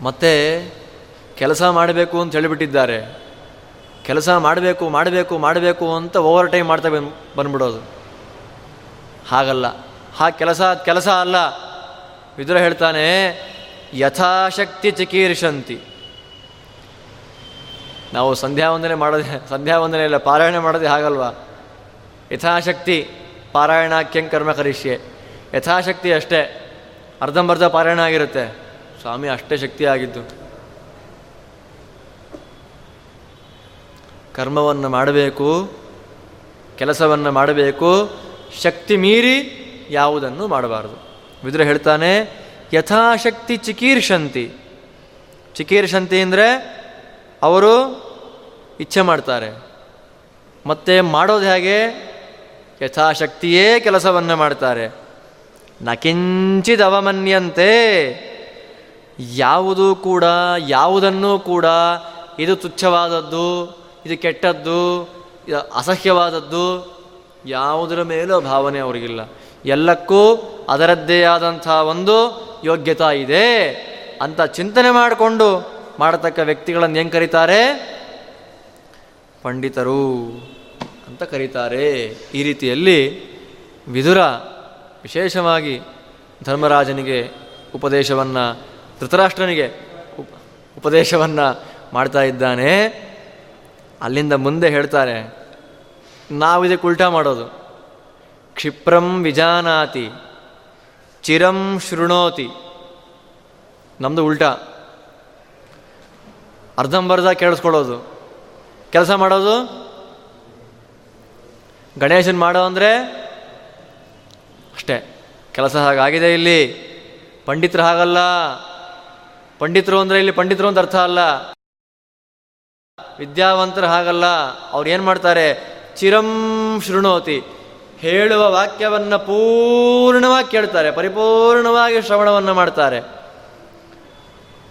S1: ಮತ್ತೆ ಕೆಲಸ ಮಾಡಬೇಕು ಅಂತ ಹೇಳಿಬಿಟ್ಟಿದ್ದಾರೆ. ಕೆಲಸ ಮಾಡಬೇಕು ಮಾಡಬೇಕು ಮಾಡಬೇಕು ಅಂತ ಓವರ್ ಟೈಮ್ ಮಾಡ್ತಾ ಬಂದು ಬಂದ್ಬಿಡೋದು. ಹಾಗಲ್ಲ. ಹಾ, ಕೆಲಸ ಕೆಲಸ ಅಲ್ಲ. ವಿದುರ ಹೇಳ್ತಾನೆ, ಯಥಾಶಕ್ತಿ ಚಿಕೀರ್ಷಂತಿ. ನಾವು ಸಂಧ್ಯಾ ವಂದನೆ ಮಾಡೋದೇ, ಸಂಧ್ಯಾ ವಂದನೆ ಇಲ್ಲ, ಪಾರಾಯಣ ಮಾಡೋದೇ ಹಾಗಲ್ವಾ? ಯಥಾಶಕ್ತಿ ಪಾರಾಯಣಾಖ್ಯಂ ಕರ್ಮ ಕರಿಷ್ಯೆ. ಯಥಾಶಕ್ತಿ ಅಷ್ಟೇ, ಅರ್ಧಂಬರ್ಧ ಪಾರಾಯಣ ಆಗಿರುತ್ತೆ. ಸ್ವಾಮಿ ಅಷ್ಟೇ ಶಕ್ತಿ ಆಗಿದ್ದು. ಕರ್ಮವನ್ನು ಮಾಡಬೇಕು, ಕೆಲಸವನ್ನು ಮಾಡಬೇಕು, ಶಕ್ತಿ ಮೀರಿ ಯಾವುದನ್ನು ಮಾಡಬಾರದು. ವಿದುರ ಹೇಳ್ತಾನೆ, ಯಥಾಶಕ್ತಿ ಚಿಕೀರ್ಷಂತಿ. ಚಿಕೀರ್ಷಂತಿ ಅಂದರೆ ಅವರು ಇಚ್ಛೆ ಮಾಡ್ತಾರೆ. ಮತ್ತೆ ಮಾಡೋದು ಹೇಗೆ? ಯಥಾಶಕ್ತಿಯೇ ಕೆಲಸವನ್ನು ಮಾಡ್ತಾರೆ. ನಕಿಂಚಿದ ಅವಮನ್ಯಂತೆ. ಯಾವುದೂ ಕೂಡ, ಯಾವುದನ್ನೂ ಕೂಡ ಇದು ತುಚ್ಛವಾದದ್ದು, ಇದು ಕೆಟ್ಟದ್ದು ಅಸಹ್ಯವಾದದ್ದು ಯಾವುದರ ಮೇಲೂ ಭಾವನೆ ಅವರಿಗಿಲ್ಲ. ಎಲ್ಲಕ್ಕೂ ಅದರದ್ದೇ ಆದಂಥ ಒಂದು ಯೋಗ್ಯತಾ ಇದೆ ಅಂತ ಚಿಂತನೆ ಮಾಡಿಕೊಂಡು ಮಾಡತಕ್ಕ ವ್ಯಕ್ತಿಗಳನ್ನು ಏನು ಕರೀತಾರೆ? ಪಂಡಿತರು ಅಂತ ಕರೀತಾರೆ. ಈ ರೀತಿಯಲ್ಲಿ ವಿದುರ, ವಿಶೇಷವಾಗಿ ಧರ್ಮರಾಜನಿಗೆ ಉಪದೇಶವನ್ನು, ಧೃತರಾಷ್ಟ್ರನಿಗೆ ಉಪ, ಉಪದೇಶವನ್ನು ಮಾಡ್ತಾ ಇದ್ದಾನೆ. ಅಲ್ಲಿಂದ ಮುಂದೆ ಹೇಳ್ತಾರೆ, ನಾವಿದಕ್ಕೆ ಉಲ್ಟಾ ಮಾಡೋದು. ಕ್ಷಿಪ್ರಂ ವಿಜಾನಾತಿ, ಚಿರಂ ಶೃಣೋತಿ. ನಮ್ಮದು ಉಲ್ಟಾ. ಅರ್ಧಂಬರ್ಧ ಕೇಳಿಸ್ಕೊಳ್ಳೋದು. ಕೆಲಸ ಮಾಡೋದು? ಗಣೇಶನ್ ಮಾಡೋ ಅಂದರೆ? ಅಷ್ಟೇ. ಕೆಲಸ ಹಾಗಾಗಿದೆ ಇಲ್ಲಿ. ಪಂಡಿತರು ಹಾಗಲ್ಲ. ಪಂಡಿತರು ಅಂದರೆ ಇಲ್ಲಿ ಪಂಡಿತರು ಅಂತ ಅರ್ಥ ಅಲ್ಲ. ವಿದ್ಯಾವಂತರು ಹಾಗಲ್ಲ. ಅವ್ರು ಏನು ಮಾಡ್ತಾರೆ? ಚಿರಂ ಶೃಣೋತಿ. ಹೇಳುವ ವಾಕ್ಯವನ್ನು ಪೂರ್ಣವಾಗಿ ಕೇಳ್ತಾರೆ, ಪರಿಪೂರ್ಣವಾಗಿ ಶ್ರವಣವನ್ನು ಮಾಡ್ತಾರೆ.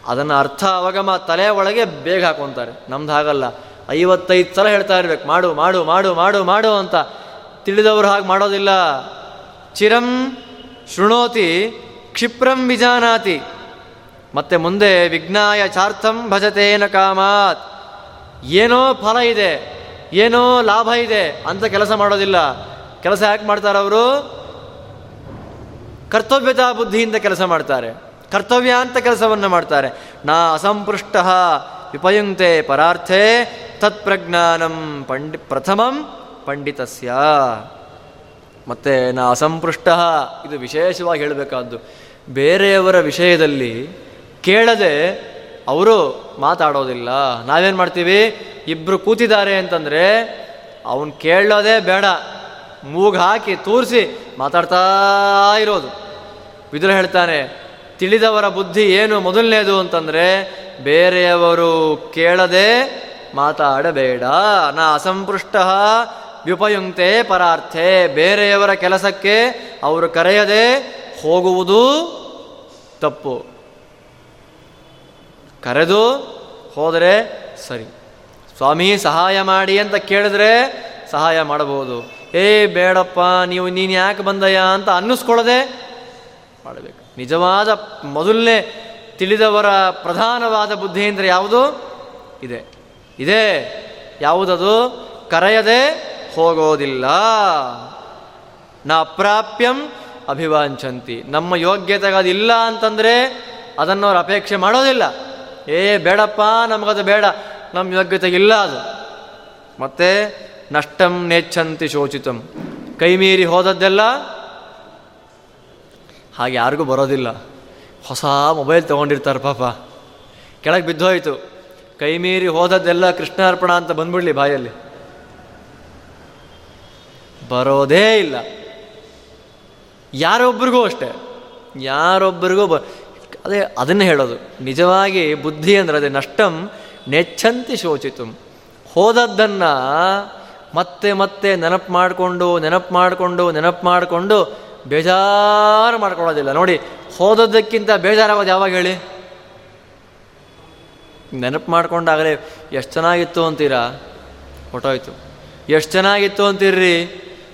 S1: ಅದನ್ನು ಅರ್ಥ ಅವಗಮ ತಲೆ ಒಳಗೆ ಬೇಗ ಹಾಕೊತಾರೆ. ನಮ್ದು ಹಾಗಲ್ಲ. ಐವತ್ತೈದು ಸಲ ಹೇಳ್ತಾ ಇರ್ಬೇಕು, ಮಾಡು ಮಾಡು ಮಾಡು ಮಾಡು ಮಾಡು ಅಂತ. ತಿಳಿದವರು ಹಾಗೆ ಮಾಡೋದಿಲ್ಲ. ಚಿರಂ ಶೃಣೋತಿ ಕ್ಷಿಪ್ರಂ ವಿಜಾನಾತಿ. ಮತ್ತೆ ಮುಂದೆ ವಿಜ್ಞಾಯ ಚಾರ್ಥಂ ಭಜತೇನ ಕಾಮಾತ್. ಏನೋ ಫಲ ಇದೆ, ಏನೋ ಲಾಭ ಇದೆ ಅಂತ ಕೆಲಸ ಮಾಡೋದಿಲ್ಲ. ಕೆಲಸ ಯಾಕೆ ಮಾಡ್ತಾರೆ ಅವರು? ಕರ್ತವ್ಯತಾ ಬುದ್ಧಿಯಿಂದ ಕೆಲಸ ಮಾಡ್ತಾರೆ. ಕರ್ತವ್ಯ ಅಂತ ಕೆಲಸವನ್ನು ಮಾಡ್ತಾರೆ. ನಾ ಅಸಂಪೃಷ್ಟ ವಿಪಯುಂಕ್ತೆ ಪರಾರ್ಥೆ ತತ್ಪ್ರಜ್ಞಾನಂ ಪಂಡಿ, ಪ್ರಥಮಂ ಪಂಡಿತಸ್ಯ. ಮತ್ತೆ ನಾ ಅಸಂಪೃಷ್ಟ ಇದು ವಿಶೇಷವಾಗಿ ಹೇಳಬೇಕಾದ್ದು. ಬೇರೆಯವರ ವಿಷಯದಲ್ಲಿ ಕೇಳದೆ ಅವರು ಮಾತಾಡೋದಿಲ್ಲ. ನಾವೇನು ಮಾಡ್ತೀವಿ? ಇಬ್ಬರು ಕೂತಿದ್ದಾರೆ ಅಂತಂದರೆ, ಅವನು ಕೇಳೋದೇ ಬೇಡ. ಮೂಗು ಹಾಕಿ ತೋರಿಸಿ ಮಾತಾಡ್ತಾ ಇರೋದು. ವಿದುರ ಹೇಳ್ತಾನೆ, ತಿಳಿದವರ ಬುದ್ಧಿ ಏನು ಮೊದಲನೇದು ಅಂತಂದರೆ, ಬೇರೆಯವರು ಕೇಳದೆ ಮಾತಾಡಬೇಡ. ನಾ ಅಸಂಪೃಷ್ಟ ವ್ಯುಪಯುಕ್ತೆ ಪರಾರ್ಥೆ. ಬೇರೆಯವರ ಕೆಲಸಕ್ಕೆ ಅವರು ಕರೆಯದೆ ಹೋಗುವುದು ತಪ್ಪು. ಕರೆದು ಹೋದರೆ ಸರಿ. ಸ್ವಾಮಿ, ಸಹಾಯ ಮಾಡಿ ಅಂತ ಕೇಳಿದ್ರೆ ಸಹಾಯ ಮಾಡಬಹುದು. ಏ, ಬೇಡಪ್ಪ, ನೀವು ನೀನು ಯಾಕೆ ಬಂದಯ್ಯ ಅಂತ ಅನ್ನಿಸ್ಕೊಳ್ಳದೆ ಮಾಡಬೇಕು. ನಿಜವಾದ ಮೊದಲನೇ ತಿಳಿದವರ ಪ್ರಧಾನವಾದ ಬುದ್ಧಿ ಅಂದರೆ ಯಾವುದು? ಇದೆ. ಇದೆ. ಯಾವುದದು? ಕರೆಯದೆ ಹೋಗೋದಿಲ್ಲ. ನಾ ಅಪ್ರಾಪ್ಯಂ ಅಭಿವಾಂಚಂತಿ. ನಮ್ಮ ಯೋಗ್ಯತೆಗೆ ಅದಿಲ್ಲ ಅಂತಂದರೆ ಅದನ್ನು ಅವ್ರು ಅಪೇಕ್ಷೆ ಮಾಡೋದಿಲ್ಲ. ಏ, ಬೇಡಪ್ಪ, ನಮಗದು ಬೇಡ. ನಮ್ಮ ಯೋಗ್ಯತೆಗಿಲ್ಲ ಅದು. ಮತ್ತೆ ನಷ್ಟಂ ನೆಚ್ಚಂತಿ ಶೋಚಿತಂ. ಕೈ ಮೀರಿ ಹೋದದ್ದೆಲ್ಲ ಹಾಗೆ ಯಾರಿಗೂ ಬರೋದಿಲ್ಲ. ಹೊಸ ಮೊಬೈಲ್ ತೊಗೊಂಡಿರ್ತಾರೆ ಪಾಪ. ಕೆಳಗೆ ಬಿದ್ದೋಯ್ತು. ಕೈ ಮೀರಿ ಹೋದದ್ದೆಲ್ಲ ಕೃಷ್ಣಾರ್ಪಣ ಅಂತ ಬಂದ್ಬಿಡ್ಲಿ ಬಾಯಲ್ಲಿ. ಬರೋದೇ ಇಲ್ಲ. ಯಾರೊಬ್ಬರಿಗೂ ಅಷ್ಟೇ. ಯಾರೊಬ್ಬರಿಗೂ ಬ, ಅದೇ ಅದನ್ನೇ ಹೇಳೋದು. ನಿಜವಾಗಿ ಬುದ್ಧಿ ಅಂದರೆ ಅದೇ ನಷ್ಟಂ ನೆಚ್ಚಂತಿ ಶೋಚಿತು. ಹೋದದ್ದನ್ನು ಮತ್ತೆ ಮತ್ತೆ ನೆನಪು ಮಾಡಿಕೊಂಡು ನೆನಪು ಮಾಡಿಕೊಂಡು ನೆನಪು ಮಾಡಿಕೊಂಡು ಬೇಜಾರು ಮಾಡ್ಕೊಳ್ಳೋದಿಲ್ಲ. ನೋಡಿ, ಹೋದದ್ದಕ್ಕಿಂತ ಬೇಜಾರಾಗೋದು ಯಾವಾಗ ಹೇಳಿ? ನೆನಪು ಮಾಡ್ಕೊಂಡಾಗಲೇ ಎಷ್ಟು ಚೆನ್ನಾಗಿತ್ತು ಅಂತೀರಾ? ಹೊಟ್ಟೋಯ್ತು ಎಷ್ಟು ಚೆನ್ನಾಗಿತ್ತು ಅಂತೀರ್ರಿ?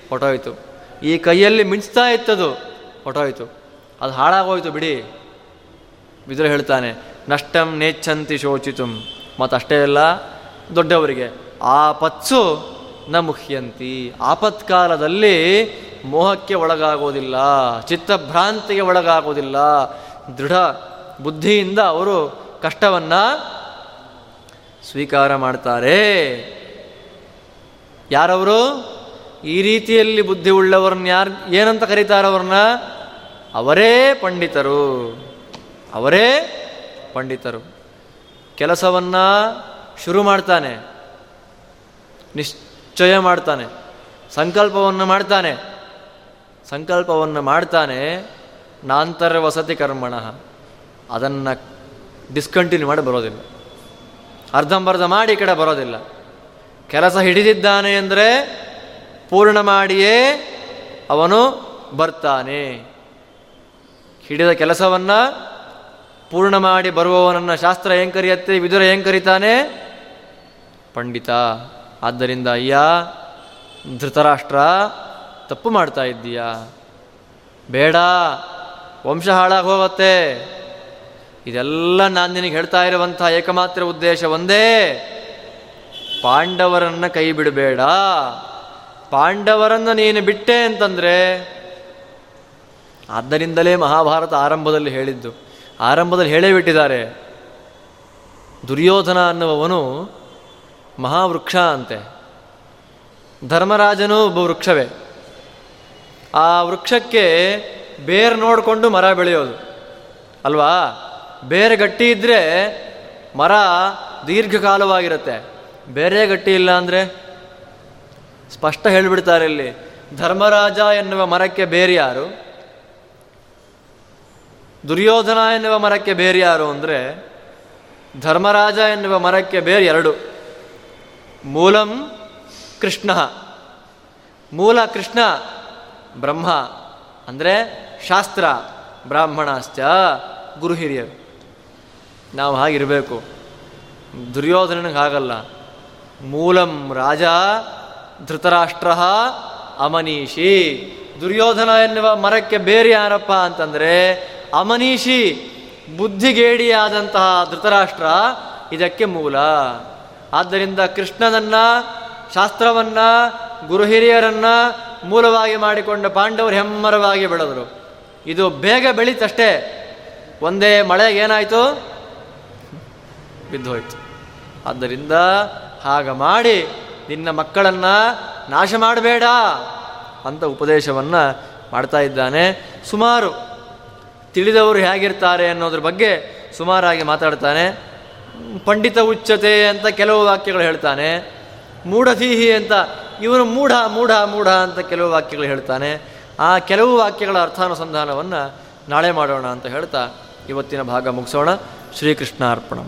S1: ಹೊಟ್ಟೋಯ್ತು ಈ ಕೈಯಲ್ಲಿ ಮಿಂಚ್ತಾ ಇತ್ತದು? ಹೊಟ್ಟೋಯ್ತು ಅದು ಹಾಳಾಗೋಯ್ತು ಬಿಡಿ. ಬಿದ್ರೆ ಹೇಳ್ತಾನೆ, ನಷ್ಟಂ ನೇಚ್ಛಂತಿ ಶೋಚಿತು. ಮತ್ತು ಅಷ್ಟೇ ಅಲ್ಲ, ದೊಡ್ಡವರಿಗೆ, ಆ ಪತ್ಸು ನ ಮುಹ್ಯಂತಿ ಆಪತ್ಕಾಲದಲ್ಲಿ ಮೋಹಕ್ಕೆ ಒಳಗಾಗೋದಿಲ್ಲ, ಚಿತ್ತಭ್ರಾಂತಿಗೆ ಒಳಗಾಗೋದಿಲ್ಲ. ದೃಢ ಬುದ್ಧಿಯಿಂದ ಅವರು ಕಷ್ಟವನ್ನು ಸ್ವೀಕಾರ ಮಾಡ್ತಾರೆ. ಯಾರವರು? ಈ ರೀತಿಯಲ್ಲಿ ಬುದ್ಧಿ ಉಳ್ಳವರನ್ನ ಯಾರು, ಏನಂತ ಕರೀತಾರವ್ರನ್ನ ಅವರೇ ಪಂಡಿತರು. ಅವರೇ ಪಂಡಿತರು. ಕೆಲಸವನ್ನು ಶುರು ಮಾಡ್ತಾನೆ. ನಿಶ್ಚಯ ಮಾಡ್ತಾನೆ. ಸಂಕಲ್ಪವನ್ನು ಮಾಡ್ತಾನೆ. ಸಂಕಲ್ಪವನ್ನು ಮಾಡ್ತಾನೆ ನಾಂತರ ವಸತಿ ಕರ್ಮಣ. ಅದನ್ನು ಡಿಸ್ಕಂಟಿನ್ಯೂ ಮಾಡಿ ಬರೋದಿಲ್ಲ. ಅರ್ಧಂಬರ್ಧ ಮಾಡಿ ಈ ಕಡೆ ಬರೋದಿಲ್ಲ. ಕೆಲಸ ಹಿಡಿದಿದ್ದಾನೆ ಅಂದರೆ ಪೂರ್ಣ ಮಾಡಿಯೇ ಅವನು ಬರ್ತಾನೆ. ಹಿಡಿದ ಕೆಲಸವನ್ನು ಪೂರ್ಣ ಮಾಡಿ ಬರುವವನನ್ನು ಶಾಸ್ತ್ರ ಏನು ಕರೆಯತ್ತೆ, ವಿದುರ ಏನು ಕರೀತಾನೆ? ಪಂಡಿತ. ಆದ್ದರಿಂದ ಅಯ್ಯ, ಧೃತರಾಷ್ಟ್ರ, ತಪ್ಪು ಮಾಡ್ತಾ ಇದ್ದೀಯ? ಬೇಡ, ವಂಶ ಹಾಳಾಗಿ ಹೋಗುತ್ತೆ. ಇದೆಲ್ಲ ನಾನು ನಿನಗೆ ಹೇಳ್ತಾ ಇರುವಂಥ ಏಕಮಾತ್ರ ಉದ್ದೇಶ ಒಂದೇ. ಪಾಂಡವರನ್ನು ಕೈ ಬಿಡಬೇಡ. ಪಾಂಡವರನ್ನು ನೀನು ಬಿಟ್ಟೆ ಅಂತಂದರೆ, ಆದ್ದರಿಂದಲೇ ಮಹಾಭಾರತ ಆರಂಭದಲ್ಲಿ ಹೇಳಿದ್ದು. ಆರಂಭದಲ್ಲಿ ಹೇಳೇ ಬಿಟ್ಟಿದ್ದಾರೆ. ದುರ್ಯೋಧನ ಅನ್ನುವವನು ಮಹಾವೃಕ್ಷ ಅಂತೆ. ಧರ್ಮರಾಜನೂ ಒಬ್ಬ ವೃಕ್ಷವೇ. ಆ ವೃಕ್ಷಕ್ಕೆ ಬೇರು ನೋಡಿಕೊಂಡು ಮರ ಬೆಳೆಯೋದು. ಅಲ್ವಾ? ಬೇರೆ ಗಟ್ಟಿ ಇದ್ದರೆ ಮರ ದೀರ್ಘಕಾಲವಾಗಿರುತ್ತೆ. ಬೇರೆ ಗಟ್ಟಿ ಇಲ್ಲ ಅಂದರೆ? ಸ್ಪಷ್ಟ ಹೇಳಿಬಿಡ್ತಾರೆ ಇಲ್ಲಿ. ಧರ್ಮರಾಜ ಎನ್ನುವ ಮರಕ್ಕೆ ಬೇರೆ ಯಾರು? ದುರ್ಯೋಧನ ಎನ್ನುವ ಮರಕ್ಕೆ ಬೇರೆ ಯಾರು ಅಂದರೆ ಧರ್ಮರಾಜ ಎನ್ನುವ ಮರಕ್ಕೆ ಬೇರೆ ಎರಡು. ಮೂಲಂ ಕೃಷ್ಣ. ಮೂಲ ಕೃಷ್ಣ, ಬ್ರಹ್ಮ. ಅಂದರೆ ಶಾಸ್ತ್ರ, ಬ್ರಾಹ್ಮಣಾಶ್ಚ, ಗುರು ಹಿರಿಯರು. ನಾವು ಹಾಗಿರಬೇಕು. ದುರ್ಯೋಧನನಿಗೆ ಹಾಗಲ್ಲ. ಮೂಲಂ ರಾಜ ಧೃತರಾಷ್ಟ್ರ ಅಮನೀಷಿ. ದುರ್ಯೋಧನ ಎನ್ನುವ ಮರಕ್ಕೆ ಬೇರೆ ಯಾರಪ್ಪ ಅಂತಂದರೆ ಅಮನೀಷಿ, ಬುದ್ಧಿಗೇಡಿಯಾದಂತಹ ಧೃತರಾಷ್ಟ್ರ ಇದಕ್ಕೆ ಮೂಲ. ಆದ್ದರಿಂದ ಕೃಷ್ಣನನ್ನ, ಶಾಸ್ತ್ರವನ್ನ ಗುರು ಹಿರಿಯರನ್ನ ಮೂಲವಾಗಿ ಮಾಡಿಕೊಂಡ ಪಾಂಡವರು ಹೆಮ್ಮರವಾಗಿ ಬೆಳೆದರು. ಇದು ಬೇಗ ಬೆಳೀತಷ್ಟೇ. ಒಂದೇ ಮಳೆಗೆ ಏನಾಯಿತು? ಬಿದ್ದೋಯ್ತು. ಆದ್ದರಿಂದ ಹಾಗ ಮಾಡಿ ನಿನ್ನ ಮಕ್ಕಳನ್ನು ನಾಶ ಮಾಡಬೇಡ ಅಂತ ಉಪದೇಶವನ್ನು ಮಾಡ್ತಾ ಇದ್ದಾನೆ ಸುಮಾರು. ತಿಳಿದವರು ಹೇಗಿರ್ತಾರೆ ಅನ್ನೋದ್ರ ಬಗ್ಗೆ ಸುಮಾರಾಗಿ ಮಾತಾಡ್ತಾನೆ. ಪಂಡಿತ ಉಚ್ಚತೆ ಅಂತ ಕೆಲವು ವಾಕ್ಯಗಳು ಹೇಳ್ತಾನೆ. ಮೂಢಧೀಹಿ ಅಂತ, ಇವನು ಮೂಢ ಮೂಢ ಮೂಢ ಅಂತ ಕೆಲವು ವಾಕ್ಯಗಳು ಹೇಳ್ತಾನೆ. ಆ ಕೆಲವು ವಾಕ್ಯಗಳ ಅರ್ಥಾನುಸಂಧಾನವನ್ನು ನಾಳೆ ಮಾಡೋಣ ಅಂತ ಹೇಳ್ತಾ ಇವತ್ತಿನ ಭಾಗ ಮುಗಿಸೋಣ. ಶ್ರೀಕೃಷ್ಣ ಅರ್ಪಣ